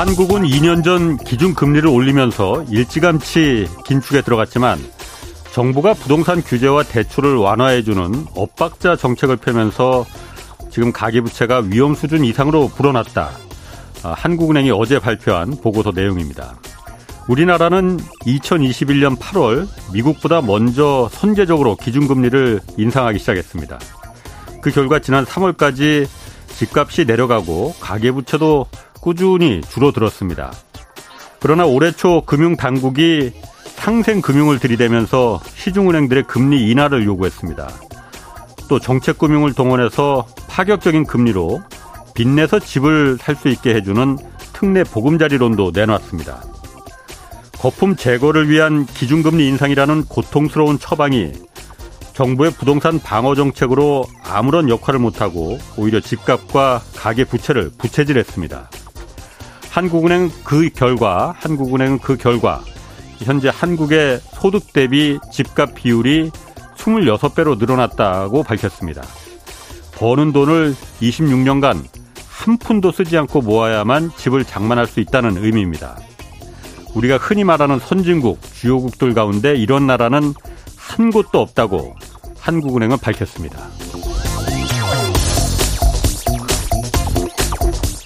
한국은 2년 전 기준금리를 올리면서 일찌감치 긴축에 들어갔지만 정부가 부동산 규제와 대출을 완화해주는 엇박자 정책을 펴면서 지금 가계부채가 위험 수준 이상으로 불어났다. 아, 한국은행이 어제 발표한 보고서 내용입니다. 우리나라는 2021년 8월 미국보다 먼저 선제적으로 기준금리를 인상하기 시작했습니다. 그 결과 지난 3월까지 집값이 내려가고 가계부채도 꾸준히 줄어들었습니다. 그러나 올해 초 금융당국이 상생금융을 들이대면서 시중은행들의 금리 인하를 요구했습니다. 또 정책금융을 동원해서 파격적인 금리로 빚내서 집을 살 수 있게 해주는 특례 보금자리론도 내놨습니다. 거품 제거를 위한 기준금리 인상이라는 고통스러운 처방이 정부의 부동산 방어 정책으로 아무런 역할을 못하고 오히려 집값과 가계 부채를 부채질했습니다. 한국은행 그 결과, 한국은행은 그 결과 현재 한국의 소득 대비 집값 비율이 26배로 늘어났다고 밝혔습니다. 버는 돈을 26년간 한 푼도 쓰지 않고 모아야만 집을 장만할 수 있다는 의미입니다. 우리가 흔히 말하는 선진국, 주요국들 가운데 이런 나라는 한 곳도 없다고 한국은행은 밝혔습니다.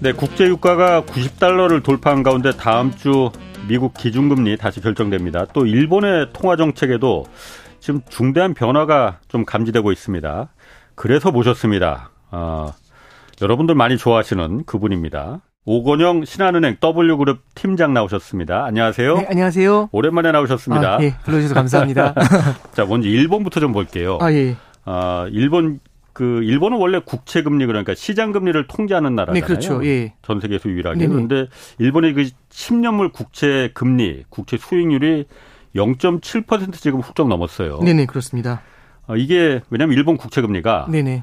네, 국제 유가가 90달러를 돌파한 가운데 다음 주 미국 기준금리 다시 결정됩니다. 또 일본의 통화 정책에도 지금 중대한 변화가 좀 감지되고 있습니다. 그래서 모셨습니다. 어, 여러분들 많이 좋아하시는 그분입니다. 오건영 신한은행 W그룹 팀장 나오셨습니다. 안녕하세요. 네, 안녕하세요. 오랜만에 나오셨습니다. 아, 예, 불러주셔서 감사합니다. 자, 먼저 일본부터 좀 볼게요. 아, 예. 어, 일본 그 일본은 원래 국채 금리 그러니까 시장 금리를 통제하는 나라잖아요. 네, 그렇죠. 예. 전 세계에서 유일하게. 네네. 그런데 일본의 그 10년물 국채 금리, 국채 수익률이 0.7% 지금 훌쩍 넘었어요. 네 네, 그렇습니다. 어, 이게 왜냐하면 일본 국채 금리가 네네.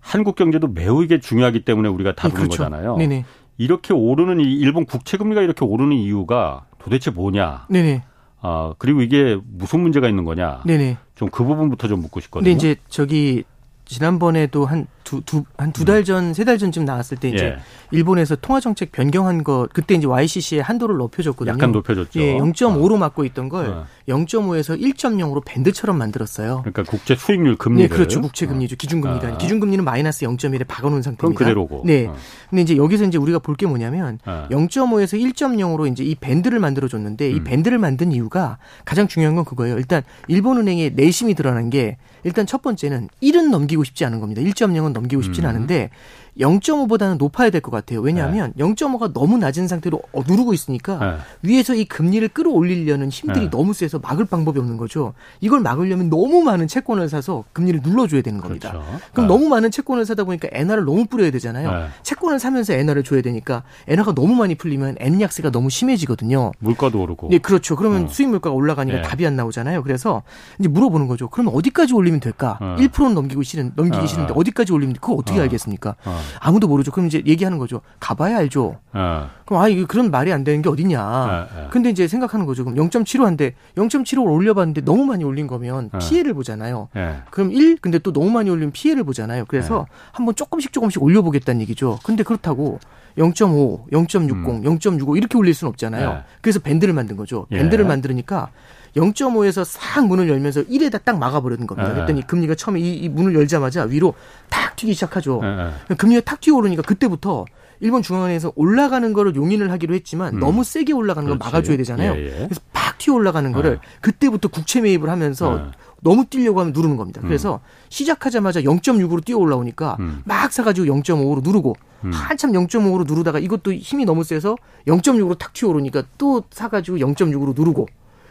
한국 경제도 매우 이게 중요하기 때문에 우리가 다루는 네, 그렇죠. 거잖아요. 네네. 이렇게 오르는 이 일본 국채 금리가 이렇게 오르는 이유가 도대체 뭐냐? 네네. 아 그리고 이게 무슨 문제가 있는 거냐? 네네. 좀 그 부분부터 좀 묻고 싶거든요. 근데 이제 저기 지난번에도 한 두두한 두 달 전, 세달 전쯤 나왔을 때 이제 음. 예. 일본에서 통화 정책 변경한 거 그때 이제 YCC의 한도를 높여줬거든요. 약간 높여줬죠. 예, 0.5로 막고 있던 걸 어. 0.5에서 1.0으로 밴드처럼 만들었어요. 그러니까 국채 수익률 금리를 네, 그렇죠. 국채 금리죠. 기준금리가. 아. 기준금리는 마이너스 0.1에 박아놓은 상태입니다. 그럼 그대로고. 네. 어. 근데 이제 여기서 이제 우리가 볼 게 뭐냐면 어. 0.5에서 1.0으로 이제 이 밴드를 만들어 줬는데 이 음. 밴드를 만든 이유가 가장 중요한 건 그거예요. 일단 일본은행의 내심이 드러난 게 일단 첫 번째는 1은 넘기고 싶지 않은 겁니다. 1.0은 넘 기고 싶진 음. 않은데 0.5보다는 높아야 될 것 같아요. 왜냐하면 0.5가 너무 낮은 상태로 어, 누르고 있으니까 네. 위에서 이 금리를 끌어올리려는 힘들이 네. 너무 세서 막을 방법이 없는 거죠. 이걸 막으려면 너무 많은 채권을 사서 금리를 눌러줘야 되는 겁니다. 그렇죠. 그럼 네. 너무 많은 채권을 사다 보니까 엔화를 너무 뿌려야 되잖아요. 네. 채권을 사면서 엔화를 줘야 되니까 엔화가 너무 많이 풀리면 엔 약세가 너무 심해지거든요. 물가도 오르고. 네, 그렇죠. 그러면 어. 수입 물가가 올라가니까 네. 답이 안 나오잖아요. 그래서 이제 물어보는 거죠. 그러면 어디까지 올리면 될까? 어. 1%는 넘기고 싫은 넘기기 어, 싫은데 어. 어디까지 올리면 돼? 그거 어떻게 어. 알겠습니까? 어. 아무도 모르죠. 그럼 이제 얘기하는 거죠. 가봐야 알죠. 어. 그럼 아 이게 그런 말이 안 되는 게 어딨냐. 네, 네. 근데 이제 생각하는 거죠. 그럼 0.75한데 0.75를 올려봤는데 너무 많이 올린 거면 네. 피해를 보잖아요. 예. 그럼 1 근데 또 너무 많이 올리면 피해를 보잖아요. 그래서 네. 한번 조금씩 조금씩 올려보겠다는 얘기죠. 근데 그렇다고 0.5, 0.60, 0.65 이렇게 올릴 수는 없잖아요. 음. 네. 그래서 밴드를 만든 거죠. 예. 밴드를 만들으니까 0.5에서 싹 문을 열면서 1에다 딱 막아버리는 겁니다. 네. 그랬더니 금리가 처음에 이, 이 문을 열자마자 위로 탁 튀기 시작하죠. 예, 예. 금리가 탁 튀어 오르니까 그때부터 일본 중앙은행에서 올라가는 거를 용인을 하기로 했지만 음. 너무 세게 올라가는 걸 그렇지. 막아줘야 되잖아요. 예, 예. 그래서 팍 튀어 올라가는 거를 네. 그때부터 국채 매입을 하면서 네. 너무 뛰려고 하면 누르는 겁니다. 그래서 시작하자마자 0.6으로 뛰어 올라오니까 음. 막 사가지고 0.5로 누르고 음. 한참 0.5로 누르다가 이것도 힘이 너무 세서 0.6으로 탁 튀어 오르니까 또 사가지고 0.6으로 누르고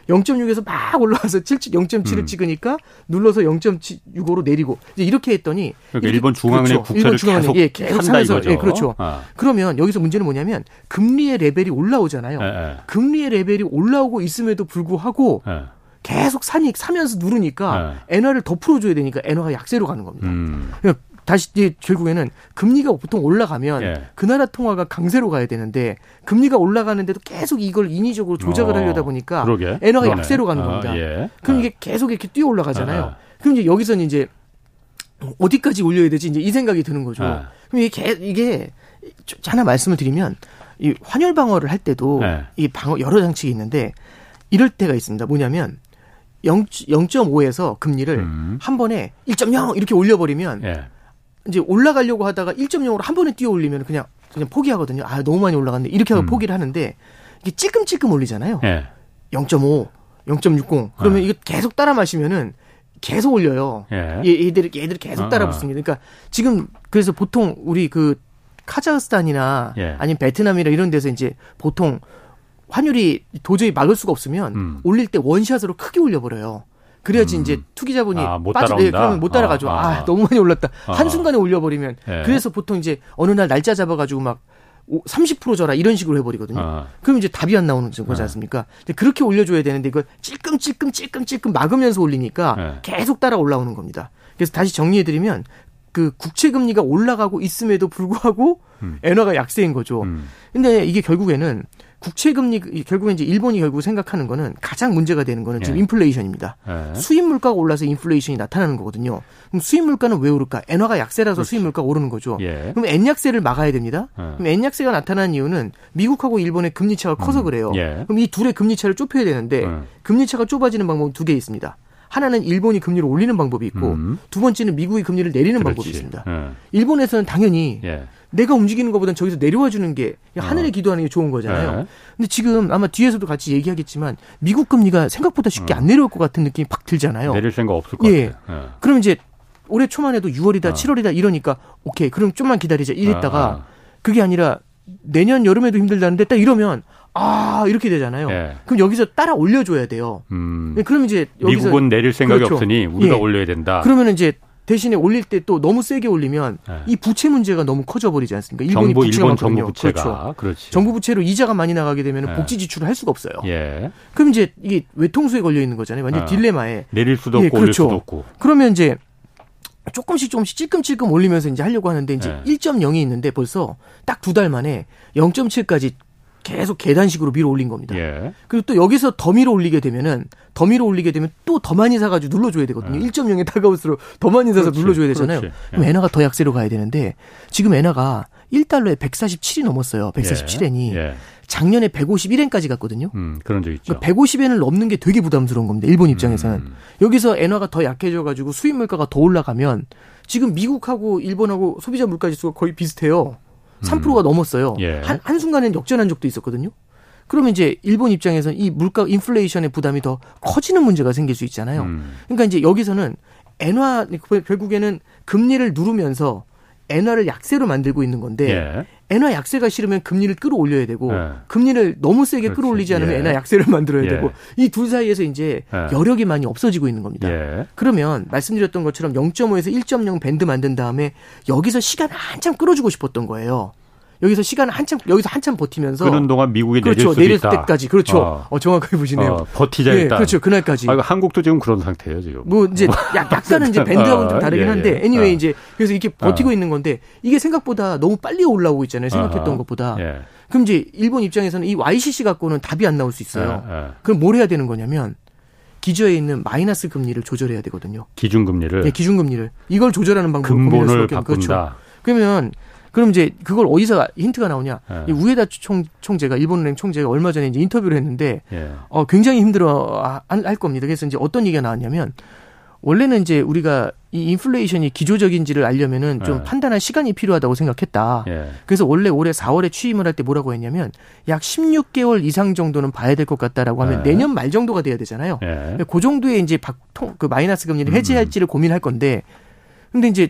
0.6에서 막 올라와서 7, 0.7을 음. 찍으니까 눌러서 0.65로 내리고 이제 이렇게 했더니 그러니까 일본 중앙은행 그렇죠. 국채를 일본 계속, 예, 계속 사면서 예, 그렇죠. 아. 그러면 여기서 문제는 뭐냐면 금리의 레벨이 올라오잖아요. 에, 에. 금리의 레벨이 올라오고 있음에도 불구하고 에. 계속 사니 사면서 누르니까 엔화를 더 풀어줘야 되니까 엔화가 약세로 가는 겁니다. 음. 그러니까 다시 이제 결국에는 금리가 보통 올라가면 예. 그 나라 통화가 강세로 가야 되는데 금리가 올라가는데도 계속 이걸 인위적으로 조작을 어, 하려다 보니까 그러게. 엔화가 그러네. 약세로 가는 아, 겁니다. 아, 예. 그럼 이게 계속 이렇게 뛰어 올라가잖아요. 아, 그럼 이제 여기서는 이제 어디까지 올려야 되지 이제 이 생각이 드는 거죠. 아. 그럼 이게 이게 하나 말씀을 드리면 이 환율 방어를 할 때도 네. 이 방어 여러 장치가 있는데 이럴 때가 있습니다. 뭐냐면 0, 0.5에서 금리를 음. 한 번에 1.0 이렇게 올려버리면 예. 이제 올라가려고 하다가 1.0으로 한 번에 뛰어 올리면 그냥 그냥 포기하거든요. 아 너무 많이 올라갔네 이렇게 하고 음. 포기를 하는데 이게 찔끔찔끔 올리잖아요. 예. 0.5, 0.60 그러면 예. 이거 계속 따라 마시면은 계속 올려요. 예. 얘들 얘들 계속 따라 아, 아. 붙습니다. 그러니까 지금 그래서 보통 우리 그 카자흐스탄이나 예. 아니면 베트남이나 이런 데서 이제 보통 환율이 도저히 막을 수가 없으면 음. 올릴 때 원샷으로 크게 올려버려요. 그래야지 음. 이제 투기자분이 아, 못 빠져, 예, 그러면 못 따라가죠. 아, 아, 아, 너무 많이 올랐다. 아. 한순간에 올려버리면. 예. 그래서 보통 이제 어느 날 날짜 잡아가지고 막 30% 줘라 이런 식으로 해버리거든요. 아. 그럼 이제 답이 안 나오는 거지 아. 않습니까? 그렇게 올려줘야 되는데 이걸 찔끔 찔끔 찔끔 찔끔 막으면서 올리니까 예. 계속 따라 올라오는 겁니다. 그래서 다시 정리해드리면 그 국채 금리가 올라가고 있음에도 불구하고 음. 엔화가 약세인 거죠. 음. 근데 이게 결국에는 국채 금리 결국엔 이제 일본이 결국 생각하는 거는 가장 문제가 되는 거는 지금 예. 인플레이션입니다. 예. 수입 물가가 올라서 인플레이션이 나타나는 거거든요. 그럼 수입 물가는 왜 오를까? 엔화가 약세라서 그렇지. 수입 물가가 오르는 거죠. 예. 그럼 엔 약세를 막아야 됩니다. 예. 그럼 엔 약세가 나타난 이유는 미국하고 일본의 금리 차가 커서 음. 그래요. 예. 그럼 이 둘의 금리 차를 좁혀야 되는데 예. 금리 차가 좁아지는 방법은 두 개 있습니다. 하나는 일본이 금리를 올리는 방법이 있고 음. 두 번째는 미국이 금리를 내리는 그렇지. 방법이 있습니다. 일본에서는 당연히 내가 움직이는 것보다는 저기서 내려와 주는 게 하늘에 어. 기도하는 게 좋은 거잖아요. 네. 근데 지금 아마 뒤에서도 같이 얘기하겠지만 미국 금리가 생각보다 쉽게 음. 안 내려올 것 같은 느낌이 팍 들잖아요. 내릴 생각 없을 것 예. 같아요. 예. 그럼 이제 올해 초만 해도 6월이다, 어. 7월이다 이러니까 오케이. 그럼 좀만 기다리자 이랬다가 아, 아. 그게 아니라 내년 여름에도 힘들다는데 딱 이러면 아 이렇게 되잖아요. 예. 그럼 여기서 따라 올려줘야 돼요. 음. 예, 그럼 이제 여기서 미국은 내릴 생각이 그렇죠. 없으니 우리가 예. 올려야 된다. 그러면 이제 대신에 올릴 때 또 너무 세게 올리면 네. 이 부채 문제가 너무 커져 버리지 않습니까? 일본이 정부, 부채가 일본 정부 부채가 그렇죠. 그렇지. 정부 부채로 이자가 많이 나가게 되면 네. 복지 지출을 할 수가 없어요. 예. 그럼 이제 이게 외통수에 걸려 있는 거잖아요. 완전 네. 딜레마에 내릴 수도 예, 없고 예, 그렇죠. 올릴 수도 없고. 그러면 이제 조금씩 조금씩 찔끔찔끔 올리면서 이제 하려고 하는데 이제 네. 1.0이 있는데 벌써 딱 두 달 만에 0.7까지 계속 계단식으로 밀어 올린 겁니다. 예. 그리고 또 여기서 더 밀어 올리게 되면은 더 밀어 올리게 되면 또 더 많이 사가지고 눌러줘야 되거든요. 예. 1.0에 다가올수록 더 많이 사서 그렇지, 눌러줘야 되잖아요. 그렇지. 그럼 예. 엔화가 더 약세로 가야 되는데 지금 엔화가 1달러에 147이 넘었어요. 147엔이. 예. 작년에 151엔까지 갔거든요. 음, 그런 적 있죠. 그러니까 150엔을 넘는 게 되게 부담스러운 겁니다. 일본 입장에서는. 음. 여기서 엔화가 더 약해져 가지고 수입 물가가 더 올라가면 지금 미국하고 일본하고 소비자 물가 지수가 거의 비슷해요. 3%가 음. 넘었어요. 예. 한, 한순간엔 역전한 적도 있었거든요. 그러면 이제 일본 입장에서는 이 물가 인플레이션의 부담이 더 커지는 문제가 생길 수 있잖아요. 음. 그러니까 이제 여기서는 엔화 결국에는 금리를 누르면서 엔화를 약세로 만들고 있는 건데 예. 엔화 약세가 싫으면 금리를 끌어올려야 되고 예. 금리를 너무 세게 그렇지. 끌어올리지 않으면 예. 엔화 약세를 만들어야 예. 되고 이 둘 사이에서 이제 예. 여력이 많이 없어지고 있는 겁니다. 예. 그러면 말씀드렸던 것처럼 0.5에서 1.0 밴드 만든 다음에 여기서 시간 한참 끌어주고 싶었던 거예요. 여기서 시간을 한참 여기서 한참 버티면서 그런 동안 미국에 그렇죠. 내릴, 내릴 때까지 그렇죠. 어. 어 정확하게 보시네요. 어, 버티자 네, 일단. 그렇죠. 그날까지. 아, 한국도 지금 그런 상태예요 지금. 뭐 이제 약간은 이제 밴드하고는 좀 아, 다르긴 예, 한데 예. anyway 어. 이제 그래서 이렇게 버티고 어. 있는 건데 이게 생각보다 너무 빨리 올라오고 있잖아요. 생각했던 것보다. 예. 그럼 이제 일본 입장에서는 이 YCC 갖고는 답이 안 나올 수 있어요. 예, 예. 그럼 뭘 해야 되는 거냐면 기저에 있는 마이너스 금리를 조절해야 되거든요. 기준금리를. 네, 기준금리를. 이걸 조절하는 방법을 근본을 바꾼다. 그렇죠. 그러면 그럼 이제 그걸 어디서 힌트가 나오냐? 예. 우에다 총, 총재가 일본 은행 총재가 얼마 전에 이제 인터뷰를 했는데 예. 어 굉장히 힘들어 할 겁니다. 그래서 이제 어떤 얘기가 나왔냐면 원래는 이제 우리가 이 인플레이션이 기조적인지를 알려면은 좀 예. 판단할 시간이 필요하다고 생각했다. 예. 그래서 원래 올해 4월에 취임을 할 때 뭐라고 했냐면 약 16개월 이상 정도는 봐야 될 것 같다라고 하면 예. 내년 말 정도가 돼야 되잖아요. 예. 그 정도에 이제 박통 그 마이너스 금리를 해제할지를 음. 고민할 건데 근데 이제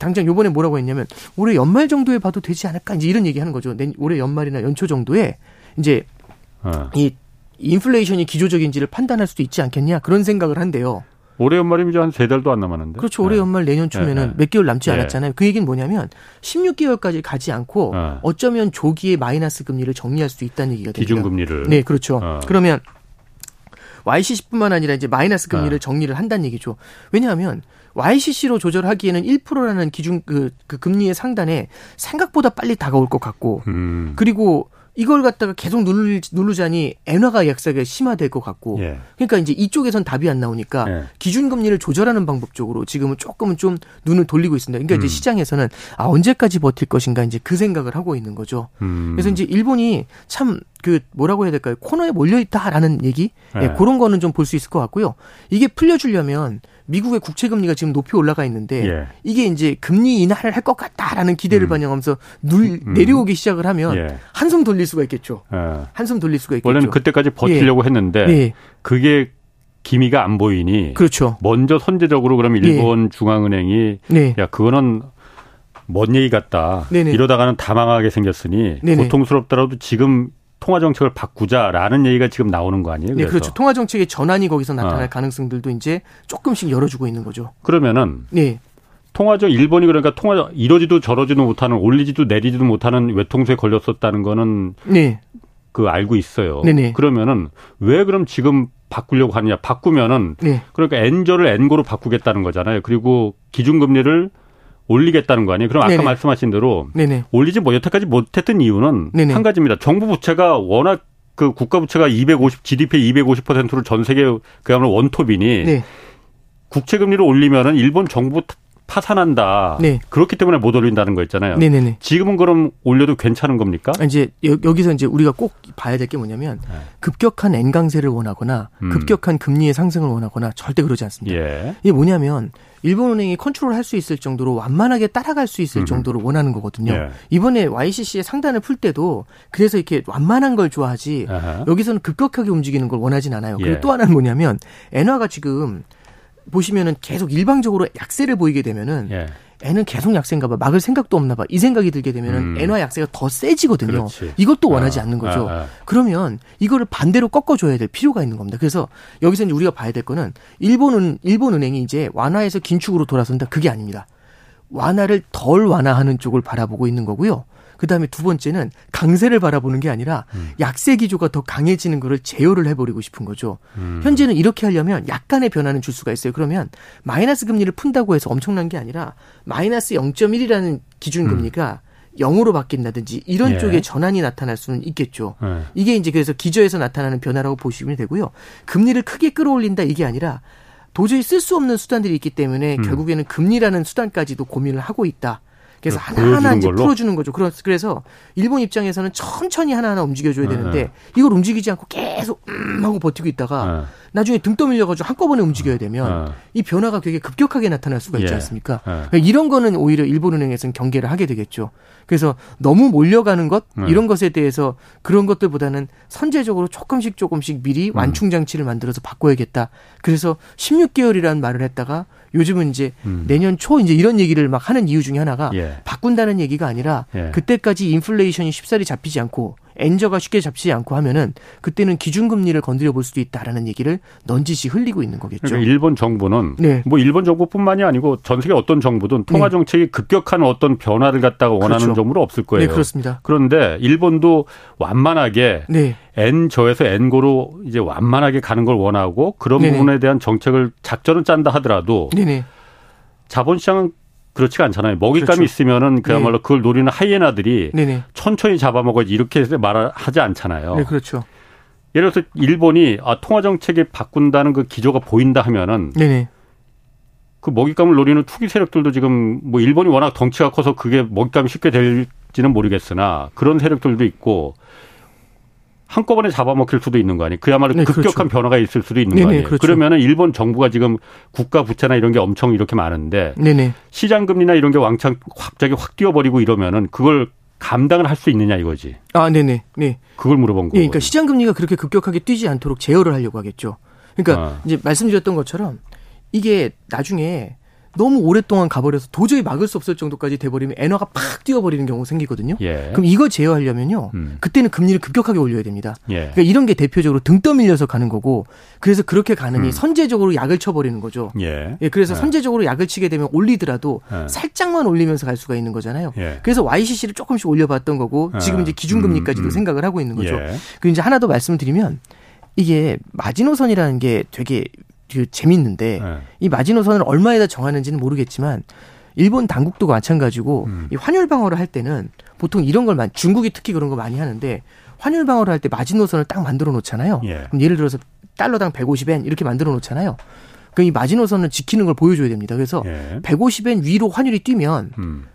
당장 요번에 뭐라고 했냐면 올해 연말 정도에 봐도 되지 않을까 이제 이런 얘기 하는 거죠. 올해 연말이나 연초 정도에 이제 어. 이 인플레이션이 기조적인지를 판단할 수도 있지 않겠냐 그런 생각을 한대요. 올해 연말이면 이제 한 세 달도 안 남았는데. 그렇죠. 올해 네. 연말 내년 초면은 네. 몇 개월 남지 네. 않았잖아요. 그 얘기는 뭐냐면 16개월까지 가지 않고 네. 어쩌면 조기에 마이너스 금리를 정리할 수 있다는 얘기가 됩니다. 기준 금리를. 네, 그렇죠. 어. 그러면 YCC뿐만 아니라 이제 마이너스 금리를 어. 정리를 한다는 얘기죠. 왜냐하면 YCC로 조절하기에는 1%라는 기준 그, 그 금리의 상단에 생각보다 빨리 다가올 것 같고 음. 그리고 이걸 갖다가 계속 누르, 누르자니 엔화가 약세가 심화될 것 같고 예. 그러니까 이제 이쪽에선 답이 안 나오니까 예. 기준금리를 조절하는 방법 적으로 지금은 조금은 좀 눈을 돌리고 있습니다. 그러니까 음. 이제 시장에서는 아 언제까지 버틸 것인가 이제 그 생각을 하고 있는 거죠. 음. 그래서 이제 일본이 참 그 뭐라고 해야 될까요? 코너에 몰려 있다라는 얘기 예. 예, 그런 거는 좀 볼 수 있을 것 같고요. 이게 풀려주려면 미국의 국채 금리가 지금 높이 올라가 있는데 예. 이게 이제 금리 인하를 할 것 같다라는 기대를 음. 반영하면서 눌 음. 음. 내려오기 시작을 하면 예. 한숨 돌릴 수가 있겠죠. 예. 한숨 돌릴 수가 있겠죠. 원래는 그때까지 버티려고 예. 했는데 예. 그게 기미가 안 보이니 그렇죠. 먼저 선제적으로 그러면 일본 예. 중앙은행이 네. 야 그거는 먼 얘기 같다. 네네. 이러다가는 다 망하게 생겼으니 네네. 고통스럽더라도 지금 통화 정책을 바꾸자라는 얘기가 지금 나오는 거 아니에요? 네, 그렇죠. 통화 정책의 전환이 거기서 나타날 어. 가능성들도 이제 조금씩 열어주고 있는 거죠. 그러면은 네. 통화정 일본이 그러니까 통화 이러지도 저러지도 못하는 올리지도 내리지도 못하는 외통수에 걸렸었다는 거는 네. 그 알고 있어요. 네네. 그러면은 왜 그럼 지금 바꾸려고 하느냐? 바꾸면은 네. 그러니까 엔저를 엔고로 바꾸겠다는 거잖아요. 그리고 기준금리를 올리겠다는 거 아니에요? 그럼 아까 네네. 말씀하신 대로 네네. 올리지 뭐 여태까지 못했던 이유는 네네. 한 가지입니다. 정부 부채가 워낙 그 국가 부채가 250 GDP 250%를 전 세계 그야말로 원톱이니 네. 국채 금리를 올리면은 일본 정부 파산한다. 네. 그렇기 때문에 못 올린다는 거 있잖아요. 네네네. 지금은 그럼 올려도 괜찮은 겁니까? 이제 여기서 이제 우리가 꼭 봐야 될 게 뭐냐면 네. 급격한 엔강세를 원하거나 음. 급격한 금리의 상승을 원하거나 절대 그러지 않습니다. 예. 이게 뭐냐면 일본은행이 컨트롤할 수 있을 정도로 완만하게 따라갈 수 있을 음. 정도로 원하는 거거든요. 예. 이번에 YCC의 상단을 풀 때도 그래서 이렇게 완만한 걸 좋아하지 아하. 여기서는 급격하게 움직이는 걸 원하진 않아요. 그리고 예. 또 하나는 뭐냐면 엔화가 지금 보시면은 계속 일방적으로 약세를 보이게 되면은 예. 애는 계속 약세인가 봐. 막을 생각도 없나 봐. 이 생각이 들게 되면은 음. 엔화 약세가 더 세지거든요. 그렇지. 이것도 원하지 아, 않는 거죠. 아, 아. 그러면 이거를 반대로 꺾어 줘야 될 필요가 있는 겁니다. 그래서 여기서 이제 우리가 봐야 될 거는 일본은 일본 은행이 이제 완화해서 긴축으로 돌아선다. 그게 아닙니다. 완화를 덜 완화하는 쪽을 바라보고 있는 거고요. 그다음에 두 번째는 강세를 바라보는 게 아니라 음. 약세 기조가 더 강해지는 거를 제어를 해버리고 싶은 거죠. 음. 현재는 이렇게 하려면 약간의 변화는 줄 수가 있어요. 그러면 마이너스 금리를 푼다고 해서 엄청난 게 아니라 마이너스 0.1이라는 기준 금리가 음. 0으로 바뀐다든지 이런 예. 쪽에 전환이 나타날 수는 있겠죠. 예. 이게 이제 그래서 기저에서 나타나는 변화라고 보시면 되고요. 금리를 크게 끌어올린다 이게 아니라 도저히 쓸 수 없는 수단들이 있기 때문에 음. 결국에는 금리라는 수단까지도 고민을 하고 있다. 그래서 하나하나 이제 걸로? 풀어주는 거죠. 그래서 일본 입장에서는 천천히 하나하나 움직여줘야 네, 되는데 네. 이걸 움직이지 않고 계속 음 하고 버티고 있다가 네. 나중에 등 떠밀려가지고 한꺼번에 움직여야 되면 네. 이 변화가 되게 급격하게 나타날 수가 있지 예. 않습니까? 예. 그러니까 이런 거는 오히려 일본은행에서는 경계를 하게 되겠죠. 그래서 너무 몰려가는 것 네. 이런 것에 대해서 그런 것들보다는 선제적으로 조금씩 조금씩 미리 음. 완충 장치를 만들어서 바꿔야겠다. 그래서 16개월이라는 말을 했다가 요즘은 이제 음. 내년 초 이제 이런 얘기를 막 하는 이유 중에 하나가 예. 바꾼다는 얘기가 아니라 예. 그때까지 인플레이션이 쉽사리 잡히지 않고 엔저가 쉽게 잡히지 않고 하면은 그때는 기준금리를 건드려 볼 수도 있다라는 얘기를 넌지시 흘리고 있는 거겠죠. 그러니까 일본 정부는 네. 뭐 일본 정부뿐만이 아니고 전 세계 어떤 정부든 통화 네. 정책이 네. 급격한 어떤 변화를 갖다가 원하는 그렇죠. 정부는 없을 거예요. 네, 그렇습니다. 그런데 일본도 완만하게 네. N저에서 N고로 이제 완만하게 가는 걸 원하고 그런 네네. 부분에 대한 정책을 작전을 짠다 하더라도 네네. 자본시장은 그렇지가 않잖아요. 먹잇감이 그렇죠. 있으면은 그야말로 네. 그걸 노리는 하이에나들이 네네. 천천히 잡아먹어야지 이렇게 말하지 않잖아요. 네, 그렇죠. 예를 들어서 일본이 아, 통화 정책이 바꾼다는 그 기조가 보인다 하면은 네네. 그 먹잇감을 노리는 투기 세력들도 지금 뭐 일본이 워낙 덩치가 커서 그게 먹잇감이 쉽게 될지는 모르겠으나 그런 세력들도 있고 한꺼번에 잡아먹힐 수도 있는 거 아니에요. 그야말로 네, 급격한 그렇죠. 변화가 있을 수도 있는 네네, 거 아니에요. 그렇죠. 그러면은 일본 정부가 지금 국가 부채나 이런 게 엄청 이렇게 많은데 네네. 시장 금리나 이런 게 왕창 갑자기 확 뛰어버리고 이러면은 그걸 감당을 할 수 있느냐 이거지. 아, 네네. 네. 그걸 물어본. 예, 그러니까 시장 금리가 그렇게 급격하게 뛰지 않도록 제어를 하려고 하겠죠. 그러니까 아. 이제 말씀드렸던 것처럼 이게 나중에 너무 오랫동안 가버려서 도저히 막을 수 없을 정도까지 돼버리면 엔화가 팍 뛰어버리는 경우가 생기거든요. 예. 그럼 이거 제어하려면요. 음. 그때는 금리를 급격하게 올려야 됩니다. 예. 그러니까 이런 게 대표적으로 등 떠밀려서 가는 거고 그래서 그렇게 가느니 음. 선제적으로 약을 쳐버리는 거죠. 예. 예 그래서 예. 선제적으로 약을 치게 되면 올리더라도 예. 살짝만 올리면서 갈 수가 있는 거잖아요. 예. 그래서 YCC를 조금씩 올려봤던 거고 지금 이제 기준금리까지도 음, 음. 생각을 하고 있는 거죠. 그리고 이제 하나 더 말씀드리면 이게 마지노선이라는 게 되게 그 재밌는데 네. 이 마지노선을 얼마에다 정하는지는 모르겠지만 일본 당국도 마찬가지고 음. 이 환율 방어를 할 때는 보통 이런 걸 많이 중국이 특히 그런 거 많이 하는데 환율 방어를 할 때 마지노선을 딱 만들어 놓잖아요. 예. 그럼 예를 들어서 달러당 150엔 이렇게 만들어 놓잖아요. 그럼 이 마지노선을 지키는 걸 보여줘야 됩니다. 그래서 예. 150엔 위로 환율이 뛰면 음.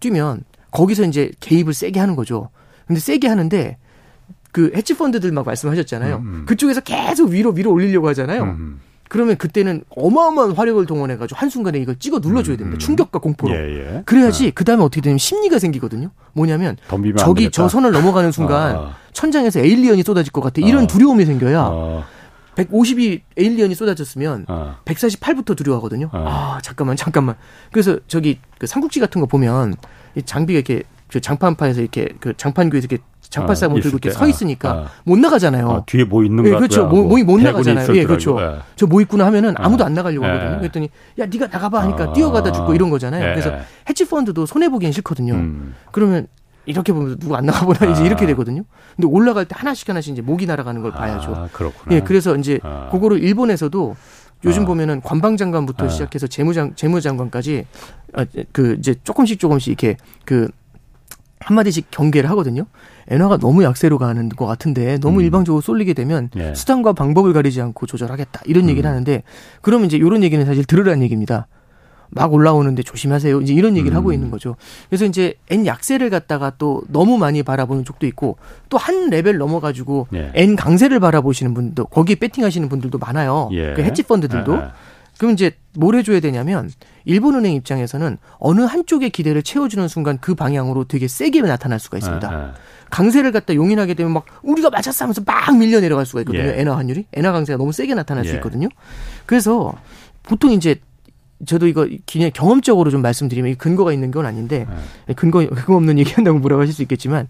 뛰면 거기서 이제 개입을 세게 하는 거죠. 근데 세게 하는데 그 헤지 펀드들 막 말씀하셨잖아요. 음, 음. 그쪽에서 계속 위로 위로 올리려고 하잖아요. 음. 음. 그러면 그때는 어마어마한 화력을 동원해가지고 한순간에 이걸 찍어 눌러줘야 됩니다. 음, 음. 충격과 공포로. 예, 예. 그래야지 아. 그 다음에 어떻게 되냐면 심리가 생기거든요. 뭐냐면 저기 저 선을 넘어가는 순간 아. 천장에서 에일리언이 쏟아질 것 같아. 이런 아. 두려움이 생겨야 아. 150이 에일리언이 쏟아졌으면 아. 148부터 두려워하거든요. 아. 아. 잠깐만 잠깐만. 그래서 저기 그 삼국지 같은 거 보면 이 장비가 이렇게 그 장판파에서 이렇게 그 장판교에서 이렇게 장팔사모 아, 들고 이렇게 서 있으니까 아, 못 나가잖아요. 아, 뒤에 뭐 있는 거 예, 그렇죠. 뭐, 뭐, 못 나가잖아요. 예, 그렇죠. 예. 저뭐 있구나 하면은 아무도 안 나가려고 예. 하거든요. 그랬더니 야 네가 나가봐 하니까 아. 뛰어가다 죽고 이런 거잖아요. 예. 그래서 헤지 펀드도 손해 보기엔 싫거든요. 음. 그러면 이렇게 보면 누구 안 나가보나 이제 이렇게 되거든요. 근데 올라갈 때 하나씩 하나씩 이제 목이 날아가는 걸 봐야죠. 아, 그렇구나. 예, 그래서 이제 그거를 일본에서도 요즘 아. 보면은 관방장관부터 아. 시작해서 재무장 재무장관까지 그 이제 조금씩 조금씩 이렇게 그 한마디씩 경계를 하거든요. 엔화가 너무 약세로 가는 것 같은데 너무 음. 일방적으로 쏠리게 되면 예. 수단과 방법을 가리지 않고 조절하겠다 이런 얘기를 음. 하는데 그러면 이제 이런 얘기는 사실 들으라는 얘기입니다. 막 올라오는데 조심하세요. 이제 이런 얘기를 음. 하고 있는 거죠. 그래서 이제 엔 약세를 갖다가 또 너무 많이 바라보는 쪽도 있고 또 한 레벨 넘어가지고 예. 엔 강세를 바라보시는 분도 거기에 배팅하시는 분들도 많아요. 예. 그 헤지 펀드들도. 예. 예. 그럼 이제 뭘 해줘야 되냐면 일본은행 입장에서는 어느 한쪽의 기대를 채워주는 순간 그 방향으로 되게 세게 나타날 수가 있습니다. 예, 예. 강세를 갖다 용인하게 되면 막 우리가 맞았어 하면서 막 밀려 내려갈 수가 있거든요. 예. 엔화 환율이 엔화 강세가 너무 세게 나타날 수 예. 있거든요. 그래서 보통 이제 저도 이거 그냥 경험적으로 좀 말씀드리면 근거가 있는 건 아닌데 네. 근거 근거 없는 얘기한다고 뭐라고 하실 수 있겠지만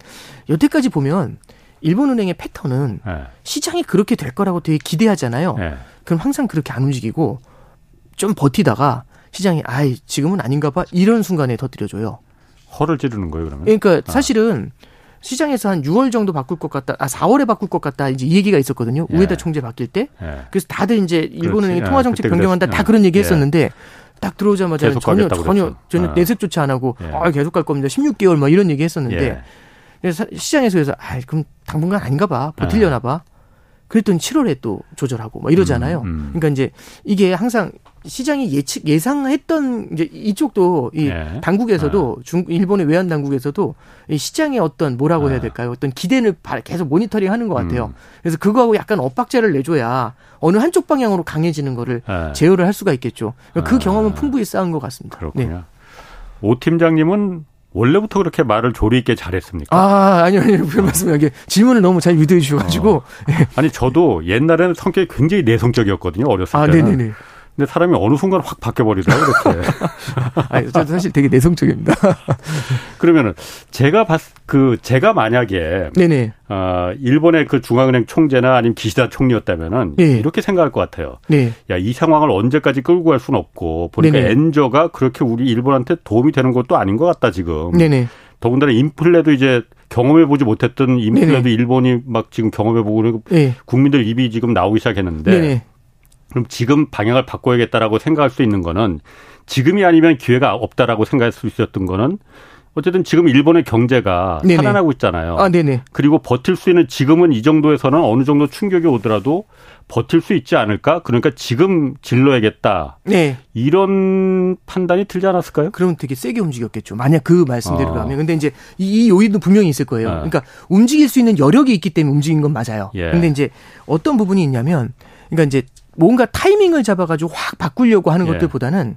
여태까지 보면 일본은행의 패턴은 네. 시장이 그렇게 될 거라고 되게 기대하잖아요. 네. 그럼 항상 그렇게 안 움직이고 좀 버티다가 시장이 아이 지금은 아닌가 봐 이런 순간에 터뜨려줘요. 허를 찌르는 거예요 그러면? 그러니까 아. 사실은 시장에서 한 6월 정도 바꿀 것 같다. 아 4월에 바꿀 것 같다. 이제 이 얘기가 있었거든요. 예. 우에다 총재 바뀔 때. 예. 그래서 다들 이제 일본은행이 통화 정책 변경한다. 다 그런 얘기 예. 했었는데 딱 들어오자마자 전혀 전혀 전혀 아. 내색조차 안 하고 예. 아 계속 갈 겁니다. 16개월 막 이런 얘기 했었는데 예. 그래서 시장에서 그래서 아 그럼 당분간 아닌가 봐. 버틸려나 봐. 그랬더니 7월에 또 조절하고 막 이러잖아요. 음, 음. 그러니까 이제 이게 항상 시장이 예측 예상했던 이제 이쪽도 이 네. 당국에서도 네. 중 일본의 외환 당국에서도 이 시장의 어떤 뭐라고 네. 해야 될까요? 어떤 기대를 계속 모니터링하는 것 같아요. 음. 그래서 그거하고 약간 엇박자를 내줘야 어느 한쪽 방향으로 강해지는 거를 네. 제어를 할 수가 있겠죠. 그 경험은 풍부히 쌓은 것 같습니다. 그렇군요. 네. 오 팀장님은 원래부터 그렇게 말을 조리 있게 잘했습니까? 아, 아니요, 아니요. 무슨 말씀이야. 이게 질문을 너무 잘 유도해 주셔가지고. 어. 아니, 저도 옛날에는 성격이 굉장히 내성적이었거든요. 어렸을 아, 때는. 네네네. 근데 사람이 어느 순간 확 바뀌어버리더라고요, 이렇게. 아니, 저도 사실 되게 내성적입니다. 그러면은, 제가 봤, 그, 제가 만약에. 네네. 어, 일본의 그 중앙은행 총재나 아니면 기시다 총리였다면은. 네. 이렇게 생각할 것 같아요. 네. 야, 이 상황을 언제까지 끌고 갈 수는 없고. 보니까 네네. 엔저가 그렇게 우리 일본한테 도움이 되는 것도 아닌 것 같다, 지금. 네네. 더군다나 인플레도 이제 경험해보지 못했던 인플레도 네네. 일본이 막 지금 경험해보고 네. 국민들 입이 지금 나오기 시작했는데. 네네. 그럼 지금 방향을 바꿔야겠다라고 생각할 수 있는 거는 지금이 아니면 기회가 없다라고 생각할 수 있었던 거는 어쨌든 지금 일본의 경제가 네네. 살아나고 있잖아요. 아, 네네. 그리고 버틸 수 있는 지금은 이 정도에서는 어느 정도 충격이 오더라도 버틸 수 있지 않을까? 그러니까 지금 질러야겠다. 네. 이런 판단이 들지 않았을까요? 그럼 되게 세게 움직였겠죠. 만약 그 말씀대로라면. 어. 근데 이제 이, 요인도 분명히 있을 거예요. 어. 그러니까 움직일 수 있는 여력이 있기 때문에 움직인 건 맞아요. 예. 근데 이제 어떤 부분이 있냐면 그러니까 이제 뭔가 타이밍을 잡아가지고 확 바꾸려고 하는 예. 것들보다는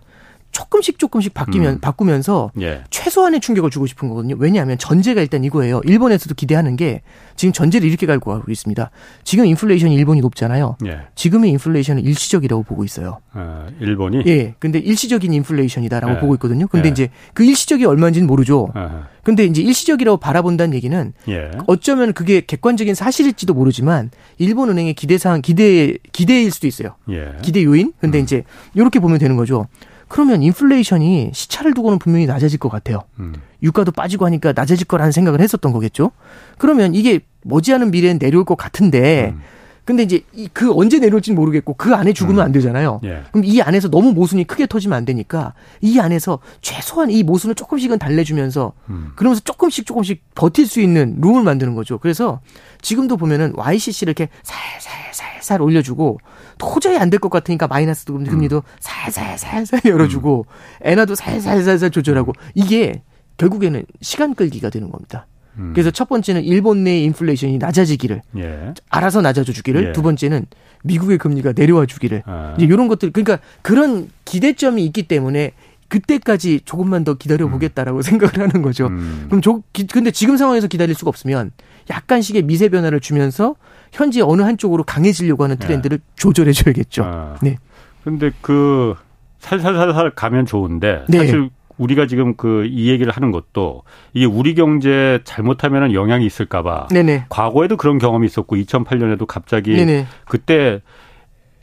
조금씩 조금씩 바뀌면 음. 바꾸면서 예. 최소한의 충격을 주고 싶은 거거든요. 왜냐하면 전제가 일단 이거예요. 일본에서도 기대하는 게 지금 전제를 이렇게 갈고 가고 있습니다. 지금 인플레이션이 일본이 높잖아요. 예. 지금의 인플레이션은 일시적이라고 보고 있어요. 어, 일본이? 예. 근데 일시적인 인플레이션이다라고 예. 보고 있거든요. 근데 예. 이제 그 일시적이 얼마인지는 모르죠. 어허. 근데 이제 일시적이라고 바라본다는 얘기는 예. 어쩌면 그게 객관적인 사실일지도 모르지만 일본 은행의 기대 사항 기대 기대일 수도 있어요. 예. 기대 요인. 근데 음. 이제 이렇게 보면 되는 거죠. 그러면 인플레이션이 시차를 두고는 분명히 낮아질 것 같아요. 음. 유가도 빠지고 하니까 낮아질 거라는 생각을 했었던 거겠죠. 그러면 이게 머지않은 미래엔 내려올 것 같은데 음. 근데 이제 그 언제 내려올지는 모르겠고 그 안에 죽으면 음. 안 되잖아요. 예. 그럼 이 안에서 너무 모순이 크게 터지면 안 되니까 이 안에서 최소한 이 모순을 조금씩은 달래주면서 음. 그러면서 조금씩 조금씩 버틸 수 있는 룸을 만드는 거죠. 그래서 지금도 보면은 YCC를 이렇게 살살살살 올려주고 도저히 안 될 것 같으니까 마이너스 금리도 음. 살살살살 열어주고 엔화도 살살살살 조절하고 이게 결국에는 시간 끌기가 되는 겁니다. 음. 그래서 첫 번째는 일본 내 인플레이션이 낮아지기를 예. 알아서 낮아져 주기를 예. 두 번째는 미국의 금리가 내려와 주기를 아. 이제 이런 것들 그러니까 그런 기대점이 있기 때문에 그때까지 조금만 더 기다려 보겠다라고 음. 생각을 하는 거죠. 음. 그럼 조, 근데 지금 상황에서 기다릴 수가 없으면 약간씩의 미세 변화를 주면서 현재 어느 한쪽으로 강해지려고 하는 트렌드를 네. 조절해 줘야겠죠. 아. 네. 근데 그 살살살살 가면 좋은데 네. 사실 우리가 지금 그 이 얘기를 하는 것도 이게 우리 경제 잘못하면 영향이 있을까봐. 네네. 과거에도 그런 경험이 있었고 2008년에도 갑자기 네네. 그때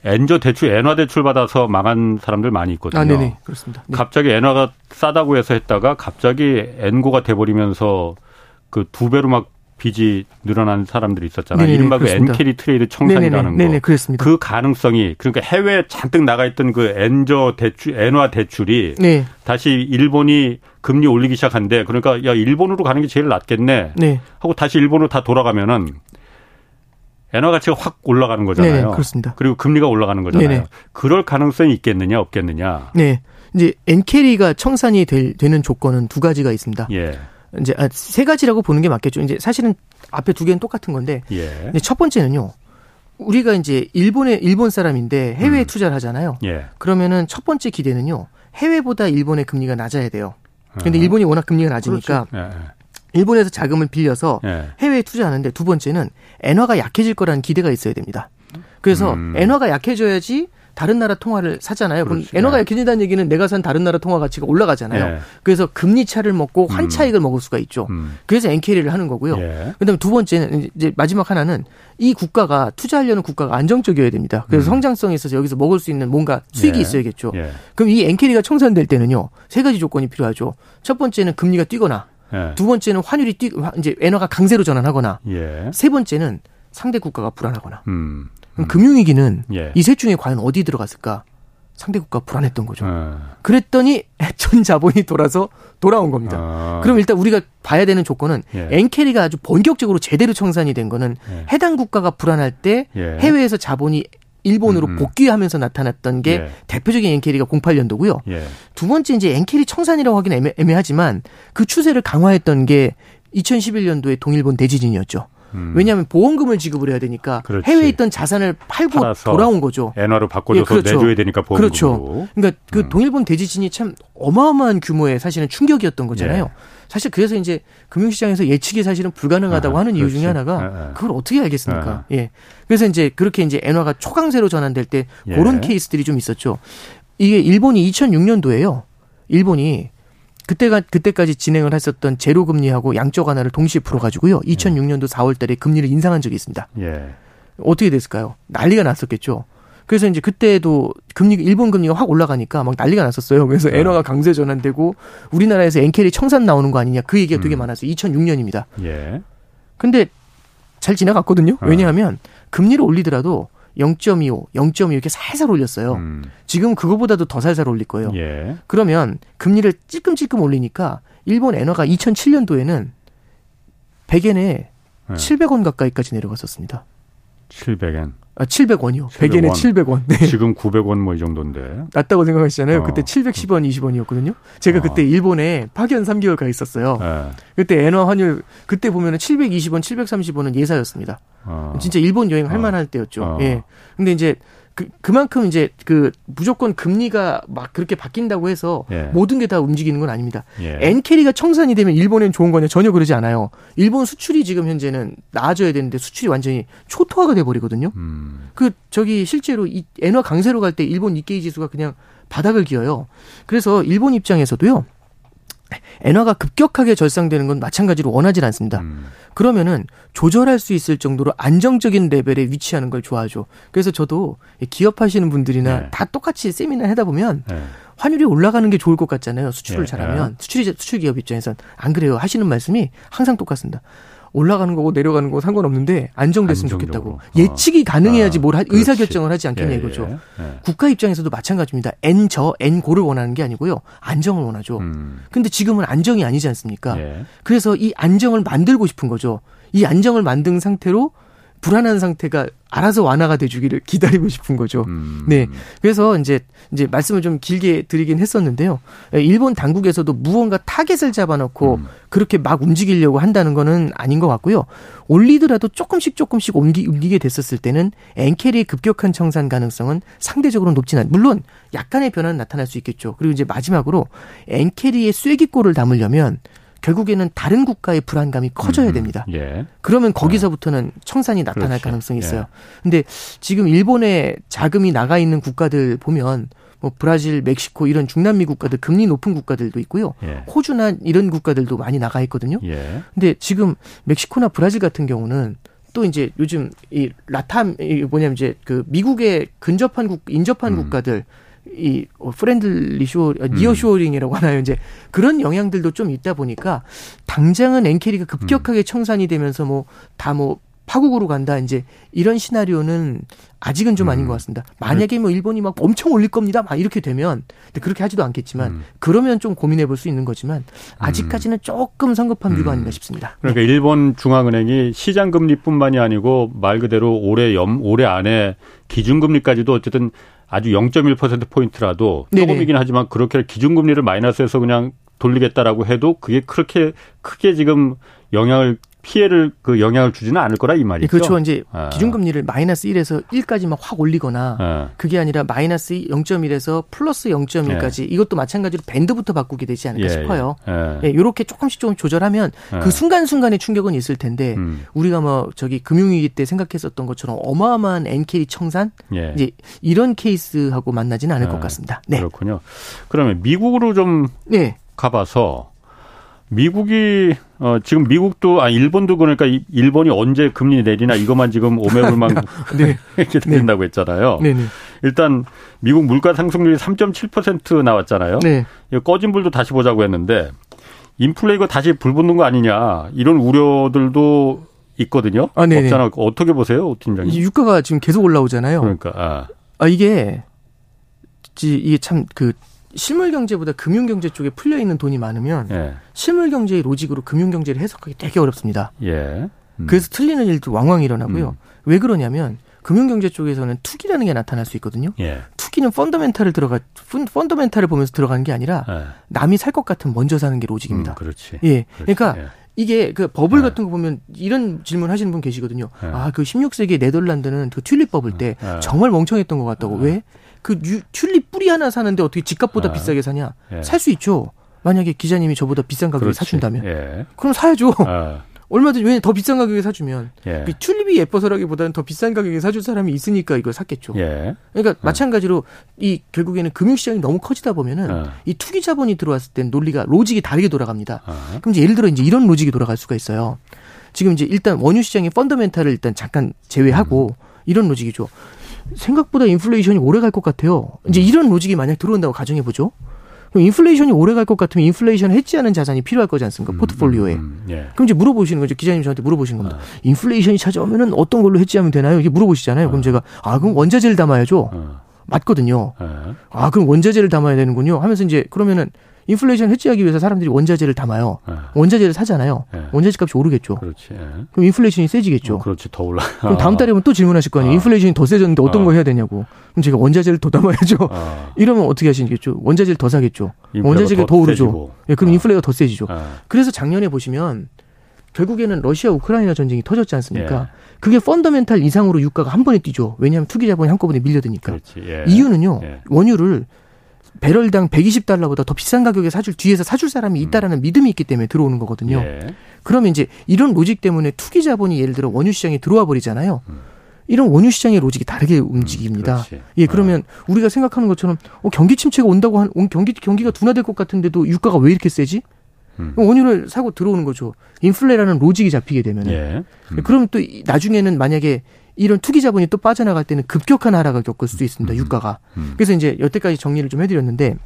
엔저 대출, 엔화 대출 받아서 망한 사람들 많이 있거든요. 아, 네네. 그렇습니다. 네. 갑자기 엔화가 싸다고 해서 했다가 갑자기 엔고가 돼버리면서 그 두 배로 막 빚이 늘어난 사람들이 있었잖아요. 네네, 이른바 그 엔캐리 트레이드 청산이라는 네네, 거. 네네, 그렇습니다. 그 가능성이 그러니까 해외에 잔뜩 나가 있던 그 엔저 대출, 엔화 대출이 네. 다시 일본이 금리 올리기 시작한데 그러니까 야 일본으로 가는 게 제일 낫겠네. 네. 하고 다시 일본으로 다 돌아가면은 엔화 가치가 확 올라가는 거잖아요. 네, 그렇습니다. 그리고 금리가 올라가는 거잖아요. 네네. 그럴 가능성이 있겠느냐 없겠느냐. 네. 이제 엔캐리가 청산이 될, 되는 조건은 두 가지가 있습니다. 예. 이제 아, 세 가지라고 보는 게 맞겠죠. 이제 사실은 앞에 두 개는 똑같은 건데. 예. 첫 번째는요. 우리가 이제 일본의 일본 사람인데 해외에 음. 투자를 하잖아요. 예. 그러면은 첫 번째 기대는요. 해외보다 일본의 금리가 낮아야 돼요. 근데 어. 일본이 워낙 금리가 낮으니까 그렇죠. 예. 일본에서 자금을 빌려서 예. 해외에 투자하는데 두 번째는 엔화가 약해질 거라는 기대가 있어야 됩니다. 그래서 음. 엔화가 약해져야지 다른 나라 통화를 사잖아요. 그럼 그렇지. 엔화가 네. 약해진다는 얘기는 내가 산 다른 나라 통화 가치가 올라가잖아요. 예. 그래서 금리 차를 먹고 환 음. 차익을 음. 먹을 수가 있죠. 음. 그래서 엔캐리를 하는 거고요. 예. 그다음에 두 번째는 이제 마지막 하나는 이 국가가 투자하려는 국가가 안정적이어야 됩니다. 그래서 음. 성장성에 있어서 여기서 먹을 수 있는 뭔가 수익이 예. 있어야겠죠. 예. 그럼 이 엔캐리가 청산될 때는요. 세 가지 조건이 필요하죠. 첫 번째는 금리가 뛰거나 예. 두 번째는 환율이 뛰 이제 엔화가 강세로 전환하거나 세 번째는 상대 국가가 불안하거나 음. 음. 금융위기는 예. 이셋 중에 과연 어디 들어갔을까? 상대국가 불안했던 거죠. 아. 그랬더니 전 자본이 돌아서 돌아온 겁니다. 아. 그럼 일단 우리가 봐야 되는 조건은 예. 엔캐리가 아주 본격적으로 제대로 청산이 된 거는 예. 해당 국가가 불안할 때 예. 해외에서 자본이 일본으로 음. 복귀하면서 나타났던 게 예. 대표적인 엔캐리가 08년도고요. 예. 두 번째 이제 엔캐리 청산이라고 하기는 애매, 애매하지만 그 추세를 강화했던 게 2011년도에 동일본 대지진이었죠. 음. 왜냐하면 보험금을 지급을 해야 되니까 그렇지. 해외에 있던 자산을 팔고 돌아온 거죠. 엔화로 바꿔줘서 예, 그렇죠. 내줘야 되니까 보험금으로. 그렇죠. 그러니까 그 음. 동일본 대지진이 참 어마어마한 규모의 사실은 충격이었던 거잖아요. 예. 사실 그래서 이제 금융시장에서 예측이 사실은 불가능하다고 아, 하는 그렇지. 이유 중에 하나가 아, 아. 그걸 어떻게 알겠습니까? 아. 예. 그래서 이제 그렇게 이제 엔화가 초강세로 전환될 때 예. 그런 케이스들이 좀 있었죠. 이게 일본이 2006년도에요. 일본이 그때가 그때까지 진행을 했었던 제로 금리하고 양적 완화를 동시에 풀어가지고요. 2006년도 4월달에 금리를 인상한 적이 있습니다. 예. 어떻게 됐을까요? 난리가 났었겠죠. 그래서 이제 그때도 금리 일본 금리가 확 올라가니까 막 난리가 났었어요. 그래서 네. 엔화가 강세 전환되고 우리나라에서 엔캐리 청산 나오는 거 아니냐 그 얘기가 되게 음. 많았어요. 2006년입니다. 예. 근데 잘 지나갔거든요. 어. 왜냐하면 금리를 올리더라도 0.25, 0.2 이렇게 살살 올렸어요. 음. 지금 그거보다도 더 살살 올릴 거예요. 예. 그러면 금리를 찔끔찔끔 올리니까 일본 엔화가 2007년도에는 100엔에 예. 700원 가까이까지 내려갔었습니다. 700엔. 아, 700원이요. 100엔에 700원. 네. 지금 900원 뭐 이 정도인데. 낮다고 생각하시잖아요. 어. 그때 710원, 20원이었거든요. 제가 어. 그때 일본에 파견 3개월 가 있었어요. 네. 그때 엔화 환율 그때 보면은 720원, 730원은 예사였습니다. 어. 진짜 일본 여행 할 어. 만할 때였죠. 어. 예. 근데 이제 그, 그만큼 이제 그 무조건 금리가 막 그렇게 바뀐다고 해서 예. 모든 게 다 움직이는 건 아닙니다. 예. 엔캐리가 청산이 되면 일본엔 좋은 거냐 전혀 그러지 않아요. 일본 수출이 지금 현재는 나아져야 되는데 수출이 완전히 초토화가 돼 버리거든요. 음. 그 저기 실제로 이 엔화 강세로 갈 때 일본 니케이 지수가 그냥 바닥을 기어요. 그래서 일본 입장에서도요. 엔화가 급격하게 절상되는 건 마찬가지로 원하지 않습니다. 음. 그러면은 조절할 수 있을 정도로 안정적인 레벨에 위치하는 걸 좋아하죠. 그래서 저도 기업하시는 분들이나 네. 다 똑같이 세미나 하다 보면 네. 환율이 올라가는 게 좋을 것 같잖아요. 수출을 네. 잘하면 수출 수출 기업 입장에선 안 그래요. 하시는 말씀이 항상 똑같습니다. 올라가는 거고 내려가는 거고 상관없는데 안정됐으면 좋겠다고. 어. 예측이 가능해야지 뭘 하, 의사 결정을 하지 않겠냐 예, 이거죠. 예, 예. 국가 입장에서도 마찬가지입니다. N 저 N 고를 원하는 게 아니고요. 안정을 원하죠. 음. 근데 지금은 안정이 아니지 않습니까? 예. 그래서 이 안정을 만들고 싶은 거죠. 이 안정을 만든 상태로 불안한 상태가 알아서 완화가 돼주기를 기다리고 싶은 거죠. 음. 네. 그래서 이제 이제 말씀을 좀 길게 드리긴 했었는데요. 일본 당국에서도 무언가 타겟을 잡아놓고 음. 그렇게 막 움직이려고 한다는 거는 아닌 것 같고요. 올리더라도 조금씩 조금씩 옮기, 옮기게 됐었을 때는 엔캐리의 급격한 청산 가능성은 상대적으로 높진 않. 물론 약간의 변화는 나타날 수 있겠죠. 그리고 이제 마지막으로 엔캐리의 쐐기골을 담으려면 결국에는 다른 국가의 불안감이 커져야 음, 됩니다. 음, 예. 그러면 거기서부터는 청산이 나타날 그렇지. 가능성이 있어요. 예. 근데 지금 일본에 자금이 나가 있는 국가들 보면 뭐 브라질, 멕시코 이런 중남미 국가들 금리 높은 국가들도 있고요. 예. 호주나 이런 국가들도 많이 나가 있거든요. 예. 근데 지금 멕시코나 브라질 같은 경우는 또 이제 요즘 이 라탐 이 뭐냐면 이제 그 미국에 근접한 국 인접한 음. 국가들 이 friendly shore near shoring이라고 하나요? 이제 그런 영향들도 좀 있다 보니까 당장은 엔캐리가 급격하게 청산이 되면서 뭐 다뭐 뭐 파국으로 간다 이제 이런 시나리오는 아직은 좀 아닌 것 같습니다. 만약에 뭐 일본이 막 엄청 올릴 겁니다. 막 이렇게 되면 근데 그렇게 하지도 않겠지만 음. 그러면 좀 고민해 볼 수 있는 거지만 아직까지는 조금 성급한 view가 음. 아닌가 싶습니다. 그러니까 일본 중앙은행이 시장 금리뿐만이 아니고 말 그대로 올해 염 올해 안에 기준 금리까지도 어쨌든 아주 0.1% 포인트라도 조금이긴 하지만 그렇게 기준금리를 마이너스해서 그냥 돌리겠다라고 해도 그게 그렇게 크게 지금 영향을 피해를 그 영향을 주지는 않을 거라 이 말이죠. 그렇죠. 이제 아. 기준금리를 마이너스 1에서 1까지 막확 올리거나 아. 그게 아니라 마이너스 0.1에서 플러스 0.1까지 예. 이것도 마찬가지로 밴드부터 바꾸게 되지 않을까 예. 싶어요. 예. 예. 이렇게 조금씩 조금 조절하면 그 예. 순간순간의 충격은 있을 텐데 음. 우리가 뭐 저기 금융위기 때 생각했었던 것처럼 어마어마한 엔캐리 청산 예. 이제 이런 케이스하고 만나지는 않을 것 같습니다. 네. 그렇군요. 그러면 미국으로 좀 네. 가봐서 미국이 어 지금 미국도 아 일본도 그러니까 일본이 언제 금리 내리나 이것만 지금 오매불망 네. 이렇게 된다고 네. 했잖아요. 네, 네. 일단 미국 물가 상승률이 3.7% 나왔잖아요. 네. 꺼진 불도 다시 보자고 했는데 인플레 이거 다시 불 붙는 거 아니냐 이런 우려들도 있거든요. 아, 네 없잖아. 어떻게 보세요, 팀장님? 유가가 지금 계속 올라오잖아요. 그러니까 아, 아 이게 이게 참 그 실물 경제보다 금융 경제 쪽에 풀려 있는 돈이 많으면 예. 실물 경제의 로직으로 금융 경제를 해석하기 되게 어렵습니다. 예. 음. 그래서 틀리는 일도 왕왕 일어나고요. 음. 왜 그러냐면 금융 경제 쪽에서는 투기라는 게 나타날 수 있거든요. 예. 투기는 펀더멘탈을 들어가 펀더멘탈을 보면서 들어가는 게 아니라 예. 남이 살 것 같으면 먼저 사는 게 로직입니다. 음, 그렇지. 예. 그렇지. 그러니까 예. 이게 그 버블 네. 같은 거 보면 이런 질문 하시는 분 계시거든요. 네. 아, 그 16세기 네덜란드는 그 튤립 버블 때 네. 정말 멍청했던 것 같다고. 왜? 그 유, 튤립 뿌리 하나 사는데 어떻게 집값보다 아. 비싸게 사냐? 예. 살수 있죠. 만약에 기자님이 저보다 비싼 가격에 그렇지. 사준다면, 예. 그럼 사야죠. 아. 얼마든지 왜 더 비싼 가격에 사주면 예. 그 튤립이 예뻐서라기보다는 더 비싼 가격에 사줄 사람이 있으니까 이걸 샀겠죠. 예. 그러니까 어. 마찬가지로 이 결국에는 금융시장이 너무 커지다 보면은 어. 이 투기 자본이 들어왔을 땐 논리가 logic이 다르게 돌아갑니다. 어. 그럼 이제 예를 들어 이제 이런 logic이 돌아갈 수가 있어요. 지금 이제 일단 원유 시장의 펀더멘탈을 일단 잠깐 제외하고 음. 이런 로직이죠. 생각보다 인플레이션이 오래 갈 것 같아요. 이제 이런 로직이 만약 들어온다고 가정해 보죠. 그럼 인플레이션이 오래 갈 것 같으면 인플레이션 해지하는 자산이 필요할 거지 않습니까? 음, 포트폴리오에. 음, 음, 예. 그럼 이제 물어보시는 거죠. 기자님 저한테 물어보시는 겁니다. 아. 인플레이션이 찾아오면은 어떤 걸로 해지하면 되나요? 이렇게 물어보시잖아요. 그럼 아. 제가 아 그럼 원자재를 담아야죠. 아. 맞거든요. 아. 아 그럼 원자재를 담아야 되는군요. 하면서 이제 그러면은 인플레이션 헤지하기 위해서 사람들이 원자재를 담아요. 네. 원자재를 사잖아요. 네. 원자재 값이 오르겠죠. 그렇지. 네. 그럼 인플레이션이 세지겠죠. 어, 그렇지. 더 올라. 그럼 다음 달에 또 질문하실 거 아니에요. 아. 인플레이션이 더 세졌는데 어떤 아. 거 해야 되냐고. 그럼 제가 원자재를 더 담아야죠. 아. 이러면 어떻게 하시겠죠? 원자재를 더 사겠죠. 원자재가 더, 더 오르죠. 예, 그럼 아. 인플레가 더 세지죠. 아. 그래서 작년에 보시면 결국에는 러시아 우크라이나 전쟁이 터졌지 않습니까? 예. 그게 fundamental 이상으로 유가가 한 번에 뛰죠. 왜냐하면 투기 자본이 한꺼번에 밀려드니까. 예. 이유는요. 예. 원유를 배럴당 120달러보다 더 비싼 가격에 사줄 뒤에서 사줄 사람이 음. 있다라는 음. 믿음이 있기 때문에 들어오는 거거든요. 예. 그러면 이제 이런 로직 때문에 투기 자본이 예를 들어 원유 시장에 들어와 버리잖아요. 음. 이런 원유 시장의 로직이 다르게 움직입니다. 음, 예, 그러면 어. 우리가 생각하는 것처럼 어, 경기 침체가 온다고 한 경기 경기가 둔화될 것 같은데도 유가가 왜 이렇게 세지? 음. 원유를 사고 들어오는 거죠. 인플레라는 로직이 잡히게 되면. 예. 음. 그러면 또 나중에는 만약에 이런 투기 자본이 또 빠져나갈 때는 급격한 하락을 겪을 수도 있습니다. 음. 유가가. 음. 그래서 이제 여태까지 정리를 좀 해드렸는데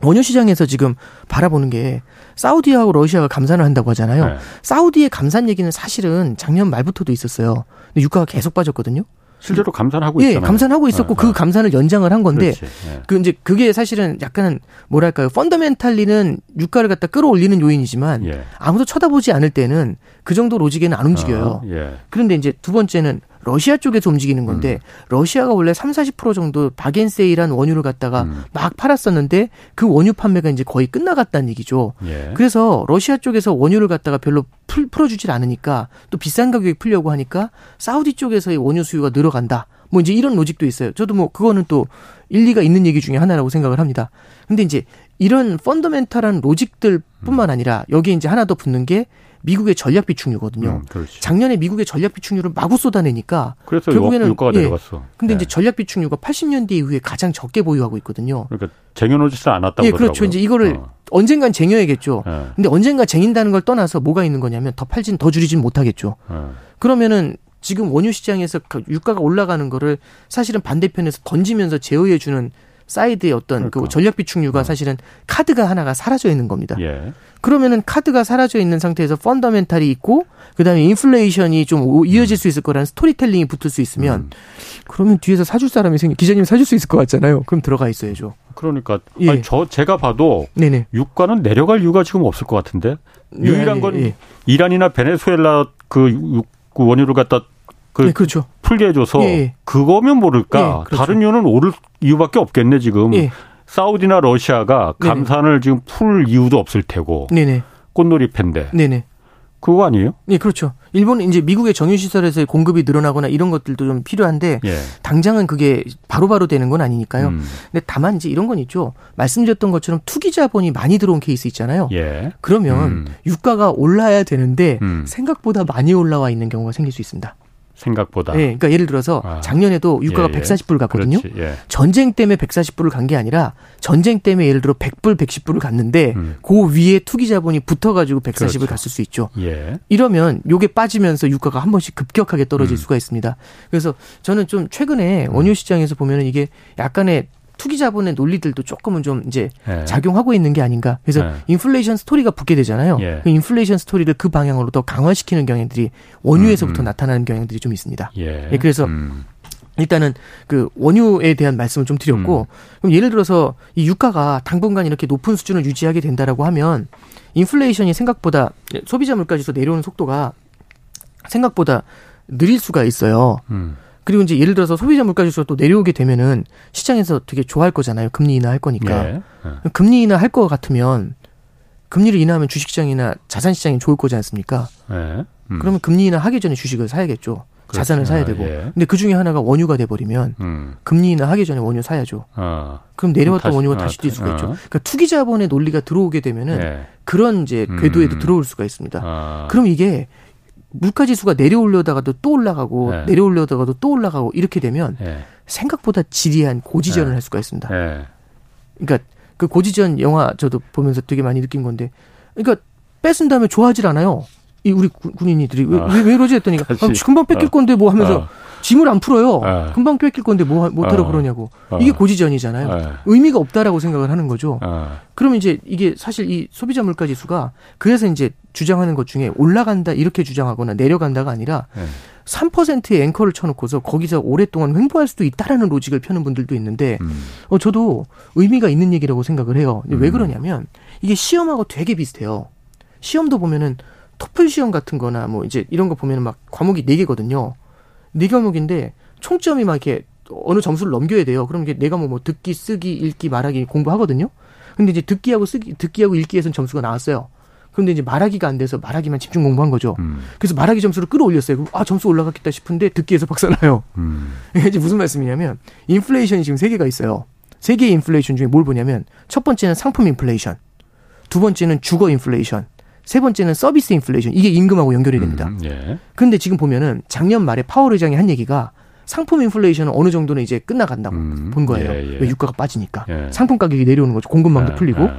원유 시장에서 지금 바라보는 게 사우디하고 러시아가 감산을 한다고 하잖아요. 네. 사우디의 감산 얘기는 사실은 작년 말부터도 있었어요. 근데 유가가 계속 빠졌거든요. 실제로 감산하고 예, 있잖아요. 감산하고 있었고 어, 그 어. 감산을 연장을 한 건데 예. 그 이제 그게 사실은 약간 뭐랄까요 펀더멘탈리는 유가를 갖다 끌어올리는 요인이지만 예. 아무도 쳐다보지 않을 때는 그 정도 로직에는 안 움직여요. 어, 예. 그런데 이제 두 번째는 러시아 쪽에서 움직이는 건데 음. 러시아가 원래 3, 40% 정도 바겐세일한 원유를 갖다가 음. 막 팔았었는데 그 원유 판매가 이제 거의 끝나갔다는 얘기죠. 예. 그래서 러시아 쪽에서 원유를 갖다가 별로 풀, 풀어주질 않으니까 또 비싼 가격에 풀려고 하니까 사우디 쪽에서의 원유 수요가 늘어간다. 뭐 이제 이런 logic도 있어요. 저도 뭐 그거는 또 일리가 있는 얘기 중에 하나라고 생각을 합니다. 근데 이제 이런 fundamental한 logic들 뿐만 음. 아니라 여기에 이제 하나 더 붙는 게 미국의 전략 비축유거든요. 음, 작년에 미국의 전략 비축유를 마구 쏟아내니까 결국에는 유가가 예, 내려갔어. 근데 네. 이제 전략 비축유가 80년대 이후에 가장 적게 보유하고 있거든요. 그러니까 쟁여놓지를 않았다고 예, 그렇죠. 이제 이거를 어. 언젠간 쟁여야겠죠. 네. 근데 언젠가 쟁인다는 걸 떠나서 뭐가 있는 거냐면 더 팔진 더 줄이진 못하겠죠. 네. 그러면은 지금 원유 시장에서 그 유가가 올라가는 거를 사실은 반대편에서 던지면서 제어해 주는 side의 어떤 그 그러니까. 그 전략 비축유가 어. 사실은 카드가 하나가 사라져 있는 겁니다. 예. 그러면은 카드가 사라져 있는 상태에서 fundamental이 있고 그다음에 인플레이션이 좀 이어질 음. 수 있을 거라는 스토리텔링이 붙을 수 있으면 음. 그러면 뒤에서 사줄 사람이 생기 기자님 사줄 수 있을 것 같잖아요. 그럼 들어가 있어야죠. 그러니까 예. 아니, 저 제가 봐도 네네. 유가는 내려갈 이유가 지금 없을 것 같은데 유일한 네, 건 예. 이란이나 베네수엘라 그, 그 원유를 갖다 그 네, 그렇죠. 풀게 해줘서 예, 예. 그거면 모를까 예, 그렇죠. 다른 이유는 오를 이유밖에 없겠네 지금 예. 사우디나 러시아가 감산을 네네. 지금 풀 이유도 없을 테고 네네. 꽃놀이 팬데 네네. 그거 아니에요? 네, 그렇죠. 일본은 이제 미국의 정유시설에서의 공급이 늘어나거나 이런 것들도 좀 필요한데 예. 당장은 그게 바로바로 바로 되는 건 아니니까요. 음. 근데 다만 이제 이런 건 있죠. 말씀드렸던 것처럼 투기 자본이 많이 들어온 케이스 있잖아요. 예. 그러면 음. 유가가 올라야 되는데 음. 생각보다 많이 올라와 있는 경우가 생길 수 있습니다. 생각보다. 네, 그러니까 예를 들어서 아. 작년에도 유가가 예, 예. 140불 갔거든요. 예. 전쟁 때문에 140불을 간 게 아니라 전쟁 때문에 예를 들어 100불, 110불을 갔는데 음. 그 위에 투기 자본이 붙어가지고 140을 그렇죠. 갔을 수 있죠. 예. 이러면 요게 빠지면서 유가가 한 번씩 급격하게 떨어질 음. 수가 있습니다. 그래서 저는 좀 최근에 음. 원유 시장에서 보면은 이게 약간의 투기 자본의 논리들도 조금은 좀 이제 예. 작용하고 있는 게 아닌가. 그래서 예. 인플레이션 스토리가 붙게 되잖아요. 예. 그 인플레이션 스토리를 그 방향으로 더 강화시키는 경향들이 원유에서부터 음, 음. 나타나는 경향들이 좀 있습니다. 예. 예 그래서 음. 일단은 그 원유에 대한 말씀을 좀 드렸고 음. 그럼 예를 들어서 이 유가가 당분간 이렇게 높은 수준을 유지하게 된다라고 하면 인플레이션이 생각보다 소비자 물가지수 내려오는 속도가 생각보다 느릴 수가 있어요. 음. 그리고 이제 예를 들어서 소비자 물가 지수가 또 내려오게 되면은 시장에서 되게 좋아할 거잖아요. 금리 인하 할 거니까. 예. 예. 금리 인하할 것 같으면 금리를 인하하면 주식시장이나 자산시장이 좋을 거지 않습니까? 예. 음. 그러면 금리 인하 하기 전에 주식을 사야겠죠. 그렇죠. 자산을 사야 되고. 예. 근데 그 중에 하나가 원유가 돼 버리면 음. 금리 인하 하기 전에 원유 사야죠. 어. 그럼 내려왔던 다시, 원유가 다시 뛸 수가 어. 있죠. 그러니까 투기 자본의 논리가 들어오게 되면은 예. 그런 이제 궤도에도 음. 들어올 수가 있습니다. 어. 그럼 이게 물가 지수가 내려올려다가도 또 올라가고 네. 내려올려다가도 또 올라가고 이렇게 되면 네. 생각보다 지리한 고지전을 네. 할 수가 있습니다. 네. 그러니까 그 고지전 영화 저도 보면서 되게 많이 느낀 건데 그러니까 뺏은 다음에 좋아하질 않아요. 이 우리 군인이들이 왜, 아. 왜, 왜 이러지 했더니 아, 금방 뺏길 어. 건데 뭐 하면서 어. 짐을 안 풀어요. 아. 금방 뺏길 건데 뭐 못하러 아. 그러냐고. 아. 이게 고지전이잖아요. 아. 의미가 없다라고 생각을 하는 거죠. 그러면 이제 이게 사실 이 소비자 물가 지수가 그래서 이제 주장하는 것 중에 올라간다 이렇게 주장하거나 내려간다가 아니라 네. 3%의 앵커를 쳐놓고서 거기서 오랫동안 횡보할 수도 있다라는 로직을 펴는 분들도 있는데 음. 어 저도 의미가 있는 얘기라고 생각을 해요. 음. 왜 그러냐면 이게 시험하고 되게 비슷해요. 시험도 보면은 토플 시험 같은 거나 뭐 이제 이런 거 보면은 막 과목이 4개거든요. 네 과목인데 총점이 막 이렇게 어느 점수를 넘겨야 돼요. 그럼 이게 내가 뭐, 뭐 듣기, 쓰기, 읽기, 말하기 공부하거든요. 근데 이제 듣기하고 쓰기, 듣기하고 읽기에서는 점수가 나왔어요. 그런데 이제 말하기가 안 돼서 말하기만 집중 공부한 거죠. 음. 그래서 말하기 점수를 끌어올렸어요. 아 점수 올라갔겠다 싶은데 듣기에서 박살나요. 음. 이게 무슨 말씀이냐면 인플레이션이 지금 세 개가 있어요. 세 개의 인플레이션 중에 뭘 보냐면 첫 번째는 상품 인플레이션, 두 번째는 주거 인플레이션, 세 번째는 서비스 인플레이션. 이게 임금하고 연결이 됩니다. 음, 예. 그런데 지금 보면은 작년 말에 파월 의장이 한 얘기가 상품 인플레이션은 어느 정도는 이제 끝나간다고 음, 본 거예요. 예, 예. 왜 유가가 빠지니까 예. 상품 가격이 내려오는 거죠. 공급망도 예, 풀리고. 예.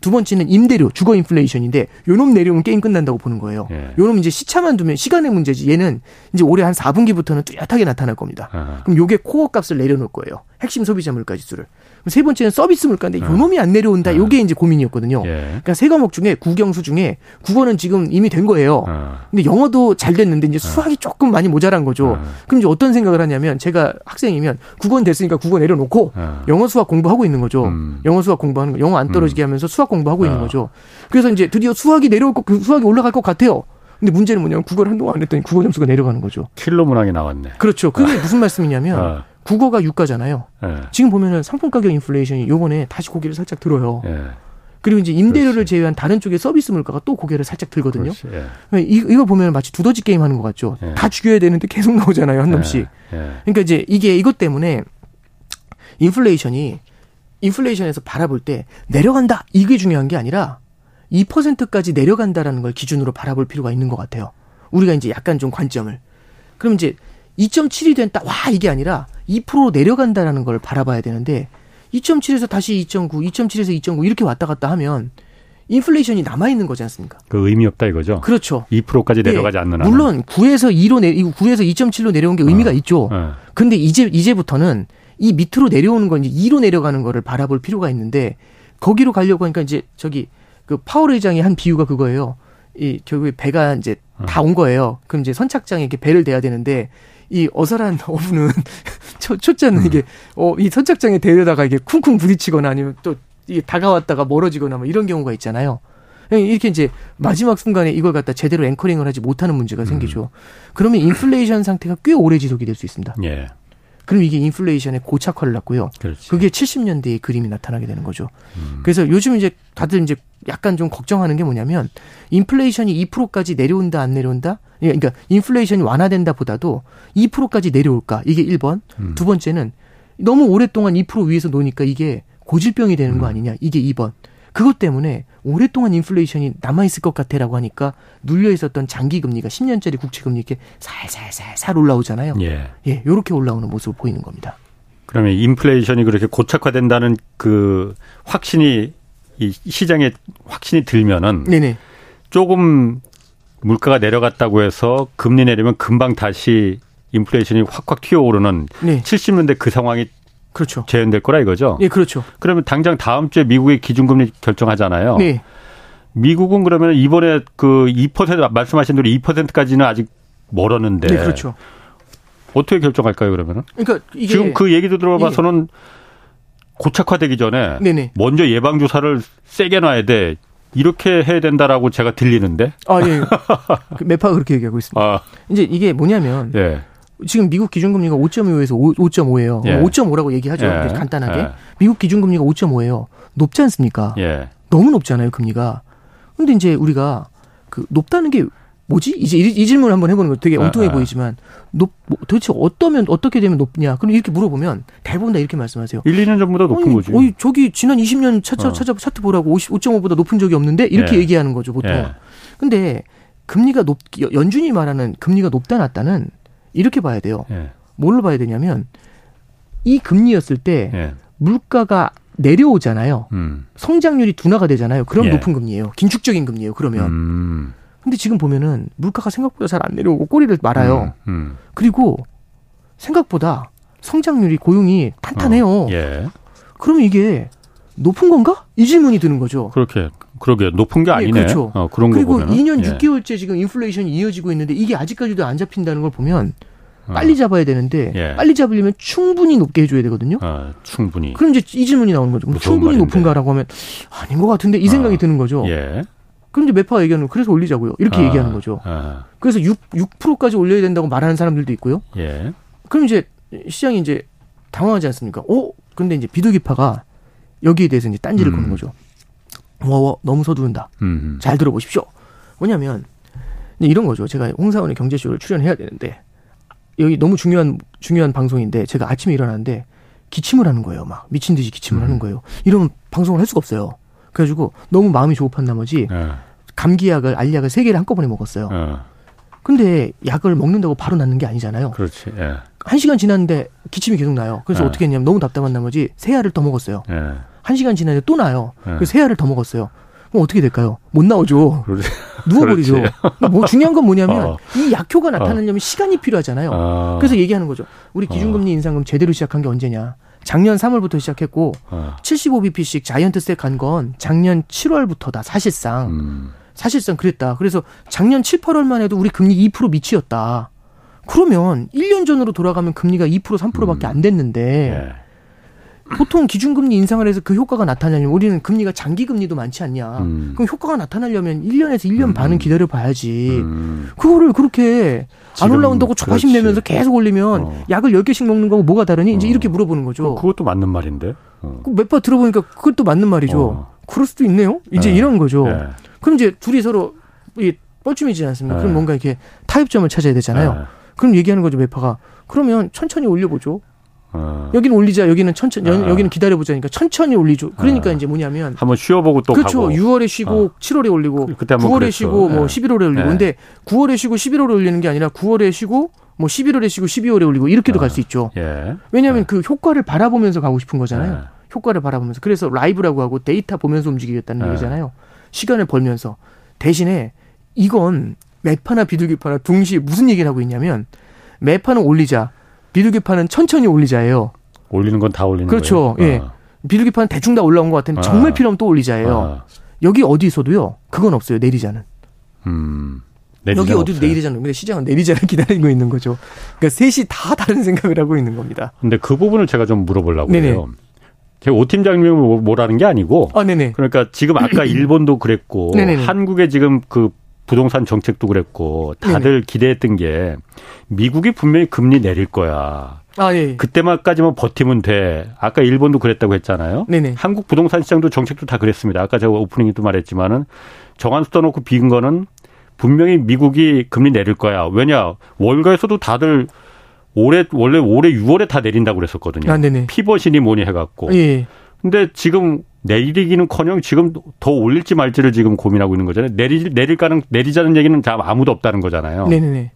두 번째는 임대료, 주거 인플레이션인데 요놈 내려오면 게임 끝난다고 보는 거예요. 예. 요놈 이제 시차만 두면 시간의 문제지. 얘는 이제 올해 한 4분기부터는 뚜렷하게 나타날 겁니다. 아. 그럼 요게 코어 값을 내려놓을 거예요. 핵심 소비자 물가 지수를. 세 번째는 서비스 물가인데 어. 요놈이 안 내려온다. 어. 요게 이제 고민이었거든요. 예. 그러니까 세 과목 중에 국영수 중에 국어는 지금 이미 된 거예요. 어. 근데 영어도 잘 됐는데 이제 수학이 조금 많이 모자란 거죠. 그럼 이제 어떤 생각을 하냐면 제가 학생이면 국어는 됐으니까 국어 내려놓고 영어 수학 공부하고 있는 거죠. 음. 영어 수학 공부하는 거. 영어 안 떨어지게 음. 하면서 수학 공부하고 있는 거죠. 그래서 이제 드디어 수학이 내려올 거, 그 수학이 올라갈 것 같아요. 근데 문제는 뭐냐면 국어를 한동안 안 했더니 국어 점수가 내려가는 거죠. 킬로 문항이 나왔네. 그렇죠. 그게 무슨 말씀이냐면 국어가 유가잖아요. 네. 지금 보면은 상품 가격 인플레이션이 요번에 다시 고개를 살짝 들어요. 네. 그리고 이제 임대료를 그렇지. 제외한 다른 쪽의 서비스 물가가 또 고개를 살짝 들거든요. 예. 이, 이거 보면 마치 두더지 게임 하는 것 같죠. 예. 다 죽여야 되는데 계속 나오잖아요, 한 놈씩. 예. 예. 그러니까 이제 이게 이것 때문에 인플레이션이 인플레이션에서 바라볼 때 내려간다 이게 중요한 게 아니라 2%까지 내려간다라는 걸 기준으로 바라볼 필요가 있는 것 같아요. 우리가 이제 약간 좀 관점을. 그럼 이제 2.7이 된다. 와, 이게 아니라 2% 내려간다라는 걸 바라봐야 되는데 2.7에서 다시 2.9, 2.7에서 2.9 이렇게 왔다 갔다 하면 인플레이션이 남아 있는 거지 않습니까? 그 의미 없다 이거죠. 그렇죠. 2%까지 내려가지 예. 않는 한. 물론 9에서 2로 내 9에서 2.7로 내려온 게 의미가 어. 있죠. 네. 근데 이제 이제부터는 이 밑으로 내려오는 건 이제 2로 내려가는 거를 바라볼 필요가 있는데 거기로 가려고 하니까 이제 저기 그 파월 의장이 한 비유가 그거예요. 이 결국에 배가 이제 어. 다온 거예요. 그럼 이제 선착장에 이렇게 배를 대야 되는데 이 어설한 어부는 초, 초짜는 음. 이게 어 이 선착장에 대려다가 이게 쿵쿵 부딪히거나 아니면 또 이게 다가왔다가 멀어지거나 뭐 이런 경우가 있잖아요. 예, 이렇게 이제 마지막 순간에 이걸 갖다 제대로 앵커링을 하지 못하는 문제가 생기죠. 음. 그러면 인플레이션 상태가 꽤 오래 지속이 될 수 있습니다. 예. 그럼 이게 인플레이션의 고착화를 낳고요. 그렇지. 그게 70년대의 그림이 나타나게 되는 거죠. 음. 그래서 요즘 이제 다들 이제 약간 좀 걱정하는 게 뭐냐면 인플레이션이 2%까지 내려온다 안 내려온다? 예, 그러니까 인플레이션이 완화된다 보다도 2%까지 내려올까? 이게 1번. 음. 두 번째는 너무 오랫동안 2% 위에서 노니까 이게 고질병이 되는 거 음. 아니냐? 이게 2번. 그것 때문에 오랫동안 인플레이션이 남아있을 것 같아라고 하니까 눌려 있었던 장기 금리가 10년짜리 국채 금리 이렇게 살살살살 올라오잖아요. 예. 예, 요렇게 올라오는 모습을 보이는 겁니다. 그러면 인플레이션이 그렇게 고착화된다는 그 확신이 이 시장에 확신이 들면은 네네. 조금 물가가 내려갔다고 해서 금리 내리면 금방 다시 인플레이션이 확확 튀어오르는 네. 70년대 그 상황이 그렇죠. 재현될 거라 이거죠. 예, 그렇죠. 그러면 당장 다음 주에 미국의 기준금리 결정하잖아요. 네. 미국은 그러면 이번에 그 2% 말씀하신 대로 2%까지는 아직 멀었는데. 네, 그렇죠. 어떻게 결정할까요, 그러면은? 그러니까 이게 지금 그 얘기도 들어봐서는 예. 고착화되기 전에 네네. 먼저 예방 주사를 세게 놔야 돼. 이렇게 해야 된다라고 제가 들리는데. 아, 예. 그 매파가 그렇게 얘기하고 있습니다. 아. 이제 이게 뭐냐면 예. 지금 미국 기준금리가 5.25에서 5.5예요. 예. 5.5라고 얘기하죠. 예. 간단하게. 예. 미국 기준금리가 5.5예요. 높지 않습니까? 예. 너무 높잖아요, 금리가. 근데 이제 우리가 그 높다는 게 뭐지? 이제 이, 이 질문을 한번 해보는 거 되게 아, 엉뚱해 아, 보이지만 높 뭐, 도대체 어떠면 어떻게 되면 높냐? 그럼 이렇게 물어보면 대부분 다 이렇게 말씀하세요. 1, 2년 전보다 높은 어이, 거지. 어이, 저기 지난 20년 차차 어. 찾아 차트 보라고 5 5.5보다 높은 적이 없는데 이렇게 예. 얘기하는 거죠 보통. 예. 근데 금리가 높 연준이 말하는 금리가 높다 낮다는 이렇게 봐야 돼요. 예. 뭘로 봐야 되냐면 이 금리였을 때 예. 물가가 내려오잖아요. 음. 성장률이 둔화가 되잖아요. 그럼 예. 높은 금리예요. 긴축적인 금리예요. 그러면. 음. 근데 지금 보면은 물가가 생각보다 잘 안 내려오고 꼬리를 말아요. 음, 음. 그리고 생각보다 성장률이 고용이 탄탄해요. 어, 예. 그러면 이게 높은 건가? 이 질문이 드는 거죠. 그렇게 그러게 높은 게 예, 아니네. 네, 그렇죠. 어, 그런 그리고 2년 예. 6개월째 지금 인플레이션이 이어지고 있는데 이게 아직까지도 안 잡힌다는 걸 보면 어. 빨리 잡아야 되는데 예. 빨리 잡으려면 충분히 높게 해줘야 되거든요. 어, 충분히. 그럼 이제 이 질문이 나오는 거죠. 뭐 충분히 말인데. 높은가라고 하면 아닌 것 같은데 이 생각이 어. 드는 거죠. 예. 그럼 이제 매파가 얘기하는 그래서 올리자고요. 이렇게 아, 얘기하는 거죠. 아. 그래서 6, 6%까지 올려야 된다고 말하는 사람들도 있고요. 예. 그럼 이제 시장이 이제 당황하지 않습니까? 어? 근데 이제 비둘기파가 여기에 대해서 이제 딴지를 음. 거는 거죠. 워 너무 서두른다. 음. 잘 들어보십시오. 뭐냐면 이런 거죠. 제가 홍사원의 경제쇼를 출연해야 되는데 여기 너무 중요한 중요한 방송인데 제가 아침에 일어났는데 기침을 하는 거예요. 막 미친 듯이 기침을 음. 하는 거예요. 이런 방송을 할 수가 없어요. 그래가지고 너무 마음이 조급한 나머지 네. 감기약을 알약을 세 개를 한꺼번에 먹었어요. 네. 근데 약을 먹는다고 바로 낫는 게 아니잖아요. 그렇지. 예. 한 시간 지났는데 기침이 계속 나요. 그래서 예. 어떻게 했냐면 너무 답답한 나머지 세 알을 더 먹었어요. 예. 한 시간 지났는데 또 나요. 예. 그래서 세 알을 더 먹었어요. 그럼 어떻게 될까요? 못 나오죠. 누워버리죠. 그러니까 뭐 중요한 건 뭐냐면 어. 이 약효가 나타나려면 어. 시간이 필요하잖아요. 어. 그래서 얘기하는 거죠. 우리 기준금리 어. 인상금 제대로 시작한 게 언제냐? 작년 3월부터 시작했고 어. 75bp씩 자이언트세 간 건 작년 7월부터다 사실상. 음. 사실상 그랬다. 그래서 작년 7, 8월만 해도 우리 금리 2% 미치였다. 그러면 1년 전으로 돌아가면 금리가 2% 3%밖에 음. 안 됐는데 예. 보통 기준금리 인상을 해서 그 효과가 나타나려면 우리는 금리가 장기 금리도 많지 않냐. 음. 그럼 효과가 나타나려면 1년에서 1년 음. 반은 기다려 봐야지. 음. 그거를 그렇게 안 올라온다고 조바심 내면서 계속 올리면 어. 약을 10개씩 먹는 거고 뭐가 다르니? 이제 어. 이렇게 물어보는 거죠. 그것도 맞는 말인데. 어. 그 몇번 들어보니까 그것도 맞는 말이죠. 어. 그럴 수도 있네요. 이제 네. 이런 거죠. 네. 그럼 이제 둘이 서로 이 뻘쭘해지지 않습니까? 네. 그럼 뭔가 이렇게 타협점을 찾아야 되잖아요. 네. 그럼 얘기하는 거죠, 매파가. 그러면 천천히 올려보죠. 어. 여기는 올리자, 여기는 천천히, 어. 여기는 기다려보자니까 천천히 올리죠. 그러니까 어. 이제 뭐냐면. 한번 쉬어보고 또 그렇죠. 가고. 6월에 쉬고 7월에 올리고. 그때 9월에 그랬어. 쉬고 뭐 11월에 올리고. 네. 근데 9월에 쉬고 11월에 올리는 게 아니라 9월에 쉬고 뭐 11월에 쉬고 12월에 올리고 이렇게도 갈 수 있죠. 예. 왜냐하면 예. 그 효과를 바라보면서 가고 싶은 거잖아요. 예. 효과를 바라보면서. 그래서 라이브라고 하고 데이터 보면서 움직이겠다는 얘기잖아요. 시간을 벌면서. 대신에 이건 매파나 비둘기파나 동시에 무슨 얘기를 하고 있냐면 매파는 올리자, 비둘기파는 천천히 올리자예요. 올리는 건 다 올리는 그렇죠. 거예요. 예. 아. 비둘기파는 대충 다 올라온 것 같은데 아. 정말 필요 하면 또 올리자예요. 아. 여기 어디서도요. 그건 없어요. 내리자는. 음. 여기 어디도 내리자는 근데 시장은 내리자를 기다리고 있는 거죠. 그러니까 셋이 다 다른 생각을 하고 있는 겁니다. 근데 그 부분을 제가 좀 물어보려고 해요. 제가 오 팀장님이 뭐, 뭐라는 게 아니고. 아, 네네. 그러니까 지금 아까 일본도 그랬고 네네네. 한국의 지금 그 부동산 정책도 그랬고 다들 네네. 기대했던 게 미국이 분명히 금리 내릴 거야. 아, 예. 그때만까지만 버티면 돼. 아까 일본도 그랬다고 했잖아요. 네네. 한국 부동산 시장도 정책도 다 그랬습니다. 아까 제가 오프닝에도 말했지만은 정한수 떠놓고 빈 거는 분명히 미국이 금리 내릴 거야. 왜냐 월가에서도 다들 올해 원래 올해 6월에 다 내린다고 그랬었거든요. 아, 피벗이니 뭐니 해갖고. 예. 근데 지금 내리기는커녕 지금 더 올릴지 말지를 지금 고민하고 있는 거잖아요. 내리 내릴 가능 내리자는 얘기는 다 아무도 없다는 거잖아요. 네네네.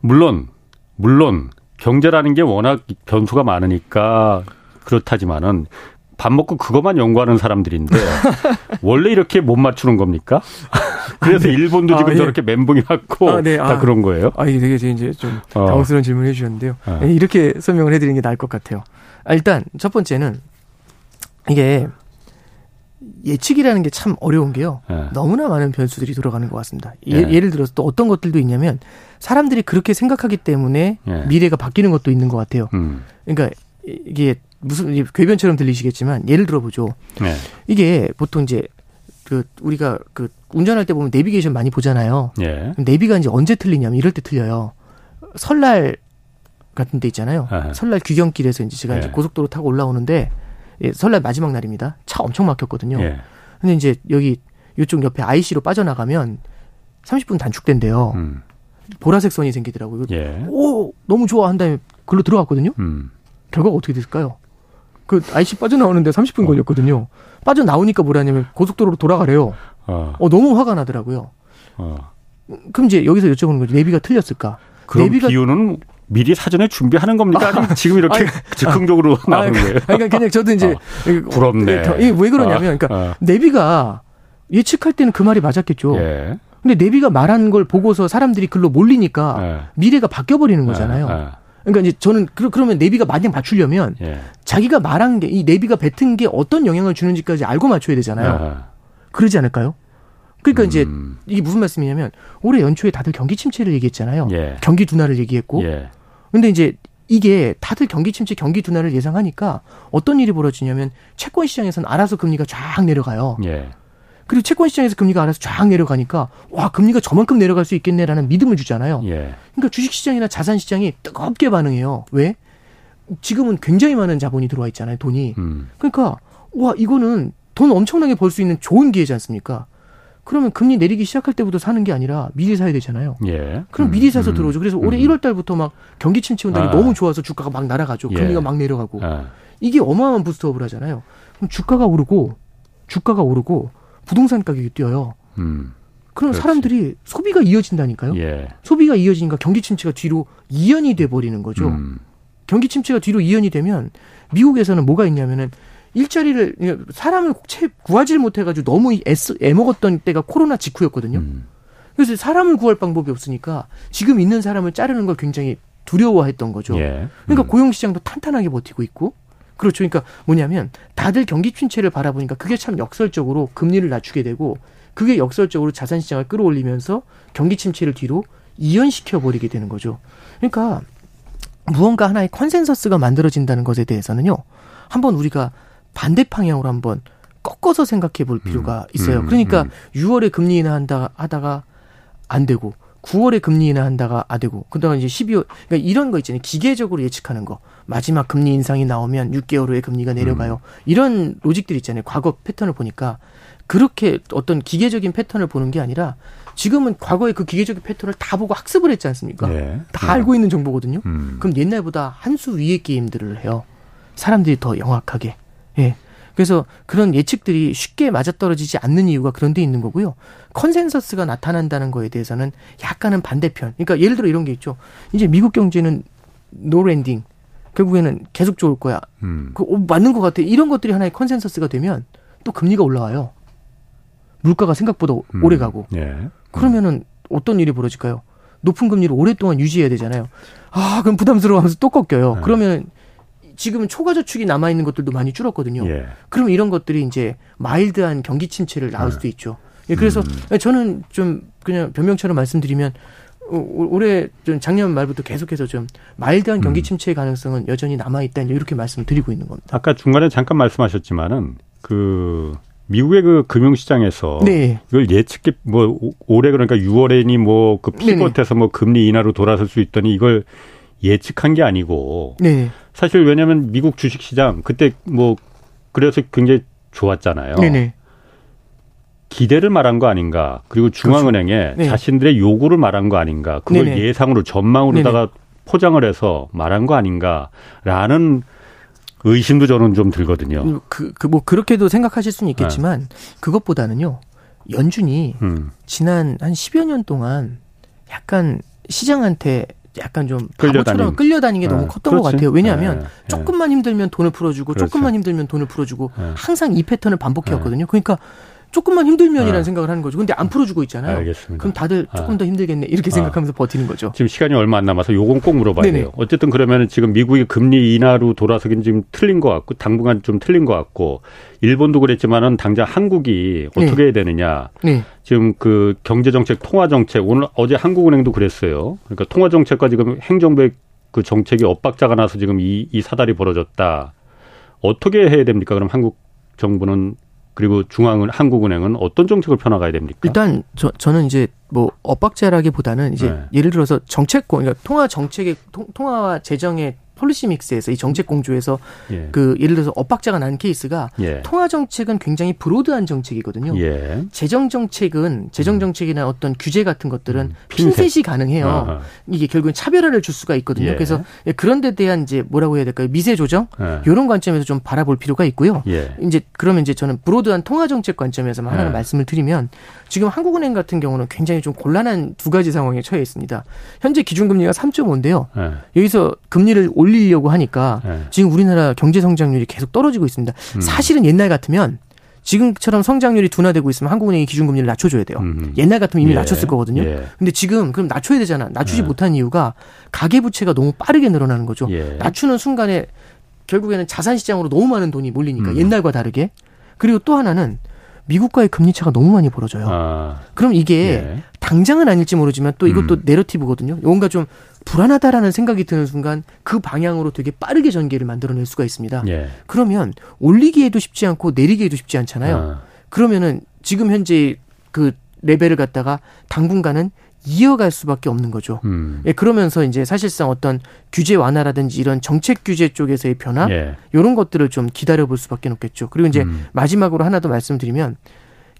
물론 물론 경제라는 게 워낙 변수가 많으니까 그렇다지만은 밥 먹고 그것만 연구하는 사람들인데 원래 이렇게 못 맞추는 겁니까? 그래서 아, 네. 일본도 지금 아, 예. 저렇게 멘붕이 왔고 아, 네. 다 아, 그런 거예요. 아, 이게 되게 이제 좀 어. 당황스러운 질문을 해주셨는데요. 어. 이렇게 설명을 해드리는 게 나을 것 같아요. 아, 일단 첫 번째는 이게 예측이라는 게 참 어려운 게요. 네. 너무나 많은 변수들이 돌아가는 것 같습니다. 예, 네. 예를 들어서 또 어떤 것들도 있냐면 사람들이 그렇게 생각하기 때문에 네. 미래가 바뀌는 것도 있는 것 같아요. 음. 그러니까 이게 무슨 궤변처럼 들리시겠지만 예를 들어보죠. 네. 이게 보통 이제 그 우리가 그 운전할 때 보면 내비게이션 많이 보잖아요. 예. 내비가 이제 언제 틀리냐면 이럴 때 틀려요. 설날 같은 데 있잖아요. 설날 귀경길에서 이제 제가 예. 이제 고속도로 타고 올라오는데 예, 설날 마지막 날입니다. 차 엄청 막혔거든요. 예. 근데 이제 여기 이쪽 옆에 IC로 빠져나가면 30분 단축된대요. 음. 보라색 선이 생기더라고요. 예. 오, 너무 좋아 한 다음에 글로 들어갔거든요. 음. 결과가 어떻게 됐을까요? 그 IC 빠져나오는데 30분 어. 걸렸거든요. 빠져나오니까 뭐라냐면 고속도로로 돌아가래요. 어. 어 너무 화가 나더라고요. 어. 그럼 이제 여기서 여쭤보는 거죠. 내비가 틀렸을까? 그럼 내비가 비유는 미리 사전에 준비하는 겁니까? 아니면 지금 이렇게 아니, 즉흥적으로 아, 나오는 거예요? 그러니까 그냥 저도 이제 어, 부럽네. 왜 그러냐면, 그러니까 어. 내비가 예측할 때는 그 말이 맞았겠죠. 예. 근데 내비가 말한 걸 보고서 사람들이 글로 몰리니까 예. 미래가 바뀌어 버리는 거잖아요. 예. 예. 그러니까 이제 저는 그, 그러면 내비가 만약 맞추려면 예. 자기가 말한 게이 내비가 뱉은 게 어떤 영향을 주는지까지 알고 맞춰야 되잖아요. 예. 그러지 않을까요? 그러니까 음. 이제 이게 무슨 말씀이냐면 올해 연초에 다들 경기 침체를 얘기했잖아요. 경기 둔화를 얘기했고 근데 이제 이게 다들 경기 침체, 경기 둔화를 예상하니까 어떤 일이 벌어지냐면 채권 시장에서는 알아서 금리가 쫙 내려가요. 예. 그리고 채권 시장에서 금리가 알아서 쫙 내려가니까 와 금리가 저만큼 내려갈 수 있겠네라는 믿음을 주잖아요. 예. 그러니까 주식 시장이나 자산 시장이 뜨겁게 반응해요. 왜? 지금은 굉장히 많은 자본이 들어와 있잖아요. 돈이. 음. 그러니까 와 이거는 돈 엄청나게 벌 수 있는 좋은 기회지 않습니까? 그러면 금리 내리기 시작할 때부터 사는 게 아니라 미리 사야 되잖아요. 예. 그럼 음, 미리 사서 음, 들어오죠. 그래서 올해 음. 1월 달부터 막 경기 침체 온다니 아. 너무 좋아서 주가가 막 날아가죠. 예. 금리가 막 내려가고. 아. 이게 어마어마한 부스트업을 하잖아요. 그럼 주가가 오르고 주가가 오르고 부동산 가격이 뛰어요. 음. 그럼 그렇지. 사람들이 소비가 이어진다니까요. 예. 소비가 이어지니까 경기 침체가 뒤로 이연이 돼 버리는 거죠. 음. 경기 침체가 뒤로 이연이 되면 미국에서는 뭐가 있냐면은 일자리를 사람을 채 구하지를 못해가지고 너무 애쓰, 애먹었던 때가 코로나 직후였거든요. 음. 그래서 사람을 구할 방법이 없으니까 지금 있는 사람을 자르는 걸 굉장히 두려워했던 거죠. 예. 그러니까 음. 고용 시장도 탄탄하게 버티고 있고 그렇죠. 그러니까 뭐냐면 다들 경기 침체를 바라보니까 그게 참 역설적으로 금리를 낮추게 되고 그게 역설적으로 자산 시장을 끌어올리면서 경기 침체를 뒤로 이연시켜 버리게 되는 거죠. 그러니까 무언가 하나의 consensus가 만들어진다는 것에 대해서는요. 한번 우리가 반대 방향으로 한번 꺾어서 생각해 볼 필요가 음. 있어요. 음, 그러니까 음. 6월에 금리 인하한다 하다가 안 되고 9월에 금리 인하한다가 안 되고 그다음에 이제 12월 그러니까 이런 거 있잖아요. 기계적으로 예측하는 거. 마지막 금리 인상이 나오면 6개월 후에 금리가 내려가요. 음. 이런 logic들 있잖아요. 과거 패턴을 보니까 그렇게 어떤 기계적인 패턴을 보는 게 아니라 지금은 과거의 그 기계적인 패턴을 다 보고 학습을 했지 않습니까? 네. 다 네. 알고 있는 정보거든요. 음. 그럼 옛날보다 한 수 위의 게임들을 해요. 사람들이 더 영악하게. 예. 그래서 그런 예측들이 쉽게 맞아떨어지지 않는 이유가 그런 데 있는 거고요. consensus가 나타난다는 거에 대해서는 약간은 반대편. 그러니까 예를 들어 이런 게 있죠. 이제 미국 경제는 no landing. 결국에는 계속 좋을 거야. 음. 그 어, 맞는 것 같아. 이런 것들이 하나의 consensus가 되면 또 금리가 올라와요. 물가가 생각보다 음. 오래 가고. 예. 그러면은 어떤 일이 벌어질까요? 높은 금리를 오랫동안 유지해야 되잖아요. 아, 그럼 부담스러워하면서 또 꺾여요. 네. 그러면 지금은 초과 저축이 남아 있는 것들도 많이 줄었거든요. 예. 그러면 이런 것들이 이제 마일드한 경기 침체를 낳을 네. 수도 있죠. 예, 그래서 음. 저는 좀 그냥 변명처럼 말씀드리면 어, 올해 좀 작년 말부터 계속해서 좀 마일드한 경기 음. 침체의 가능성은 여전히 남아 있다 이렇게 말씀을 드리고 있는 겁니다. 아까 중간에 잠깐 말씀하셨지만은 그 미국의 그 금융시장에서 네. 이걸 예측 뭐 올해 그러니까 6월에니 뭐 그 피벗해서 뭐 금리 인하로 돌아설 수 있더니 이걸 예측한 게 아니고 네. 사실 왜냐하면 미국 주식시장 그때 뭐 그래서 굉장히 좋았잖아요. 네네. 기대를 말한 거 아닌가 그리고 중앙은행에 그렇죠. 네. 자신들의 요구를 말한 거 아닌가 그걸 네네. 예상으로 전망으로다가 네네. 포장을 해서 말한 거 아닌가라는 의심도 저는 좀 들거든요. 음, 그, 그, 뭐, 그렇게도 생각하실 수는 있겠지만, 네. 그것보다는요, 연준이 음. 지난 한 10여 년 동안 약간 시장한테 약간 좀 끌려다니는 끌려다니는 게 네. 너무 컸던 그렇지. 것 같아요. 왜냐하면 네. 조금만 힘들면 돈을 풀어주고 그렇죠. 조금만 힘들면 돈을 풀어주고 네. 항상 이 패턴을 반복해왔거든요. 그러니까 조금만 힘들면이라는 네. 생각을 하는 거죠. 근데 안 풀어주고 있잖아요. 알겠습니다. 그럼 다들 아. 조금 더 힘들겠네 이렇게 아. 생각하면서 버티는 거죠. 지금 시간이 얼마 안 남아서 요건 꼭 물어봐야 네네. 돼요. 어쨌든 그러면 지금 미국이 금리 인하로 돌아서긴 지금 틀린 것 같고 당분간 좀 틀린 것 같고 일본도 그랬지만은 당장 한국이 어떻게 네. 해야 되느냐. 네. 지금 그 경제 정책, 통화 정책 오늘 어제 한국은행도 그랬어요. 그러니까 통화 정책과 지금 행정부의 그 정책이 엇박자가 나서 지금 이, 이 사달이 벌어졌다. 어떻게 해야 됩니까? 그럼 한국 정부는 그리고 중앙은 한국은행은 어떤 정책을 펴나가야 됩니까? 일단 저 저는 이제 뭐 엇박자라기보다는 이제 네. 예를 들어서 정책권 그러니까 통화 정책의 통, 통화와 재정의 policy mix에서 이 정책 공조에서 예. 그 예를 들어서 엇박자가 난 케이스가 예. 통화 정책은 굉장히 broad한 정책이거든요. 예. 재정 정책은 재정 음. 정책이나 어떤 규제 같은 것들은 음. 핀셋이 가능해요. 아하. 이게 결국은 차별화를 줄 수가 있거든요. 예. 그래서 그런 데 대한 이제 뭐라고 해야 될까요? 미세 조정 이런 예. 관점에서 좀 바라볼 필요가 있고요. 예. 이제 그러면 이제 저는 broad한 통화 정책 관점에서만 하나를 말씀을 드리면 지금 한국은행 같은 경우는 굉장히 좀 곤란한 두 가지 상황에 처해 있습니다. 현재 기준금리가 3.5인데요. 여기서 금리를 올 올리려고 하니까 네. 지금 우리나라 경제 성장률이 계속 떨어지고 있습니다. 음. 사실은 옛날 같으면 지금처럼 성장률이 둔화되고 있으면 한국은행이 기준금리를 낮춰줘야 돼요. 음. 옛날 같으면 이미 예. 낮췄을 거거든요. 예. 근데 지금 그럼 낮춰야 되잖아. 낮추지 예. 못한 이유가 가계부채가 너무 빠르게 늘어나는 거죠. 예. 낮추는 순간에 결국에는 자산 시장으로 너무 많은 돈이 몰리니까 음. 옛날과 다르게. 그리고 또 하나는 미국과의 금리 차가 너무 많이 벌어져요. 아. 그럼 이게 예. 당장은 아닐지 모르지만 또 이것도 음. 내러티브거든요. 뭔가 좀 불안하다라는 생각이 드는 순간 그 방향으로 되게 빠르게 전개를 만들어낼 수가 있습니다. 예. 그러면 올리기에도 쉽지 않고 내리기에도 쉽지 않잖아요. 아. 그러면은 지금 현재 그 레벨을 갖다가 당분간은 이어갈 수밖에 없는 거죠. 음. 예, 그러면서 이제 사실상 어떤 규제 완화라든지 이런 정책 규제 쪽에서의 변화 예. 이런 것들을 좀 기다려볼 수밖에 없겠죠. 그리고 이제 음. 마지막으로 하나 더 말씀드리면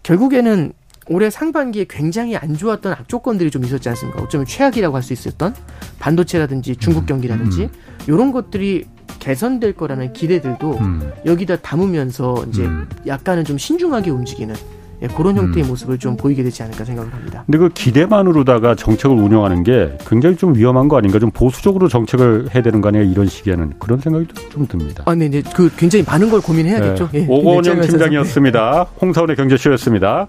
결국에는 올해 상반기에 굉장히 안 좋았던 악조건들이 좀 있었지 않습니까? 어쩌면 최악이라고 할 수 있었던 반도체라든지 중국 음. 경기라든지 음. 이런 것들이 개선될 거라는 기대들도 음. 여기다 담으면서 이제 음. 약간은 좀 신중하게 움직이는 예, 그런 형태의 음. 모습을 좀 보이게 되지 않을까 생각을 합니다. 근데 그 기대만으로다가 정책을 운영하는 게 굉장히 좀 위험한 거 아닌가? 좀 보수적으로 정책을 해야 되는 거 아니야? 이런 시기에는 그런 생각이 좀 듭니다. 아, 네, 네. 그 굉장히 많은 걸 고민해야겠죠. 네. 예, 오건영 팀장이었습니다. 홍사원의 경제쇼였습니다.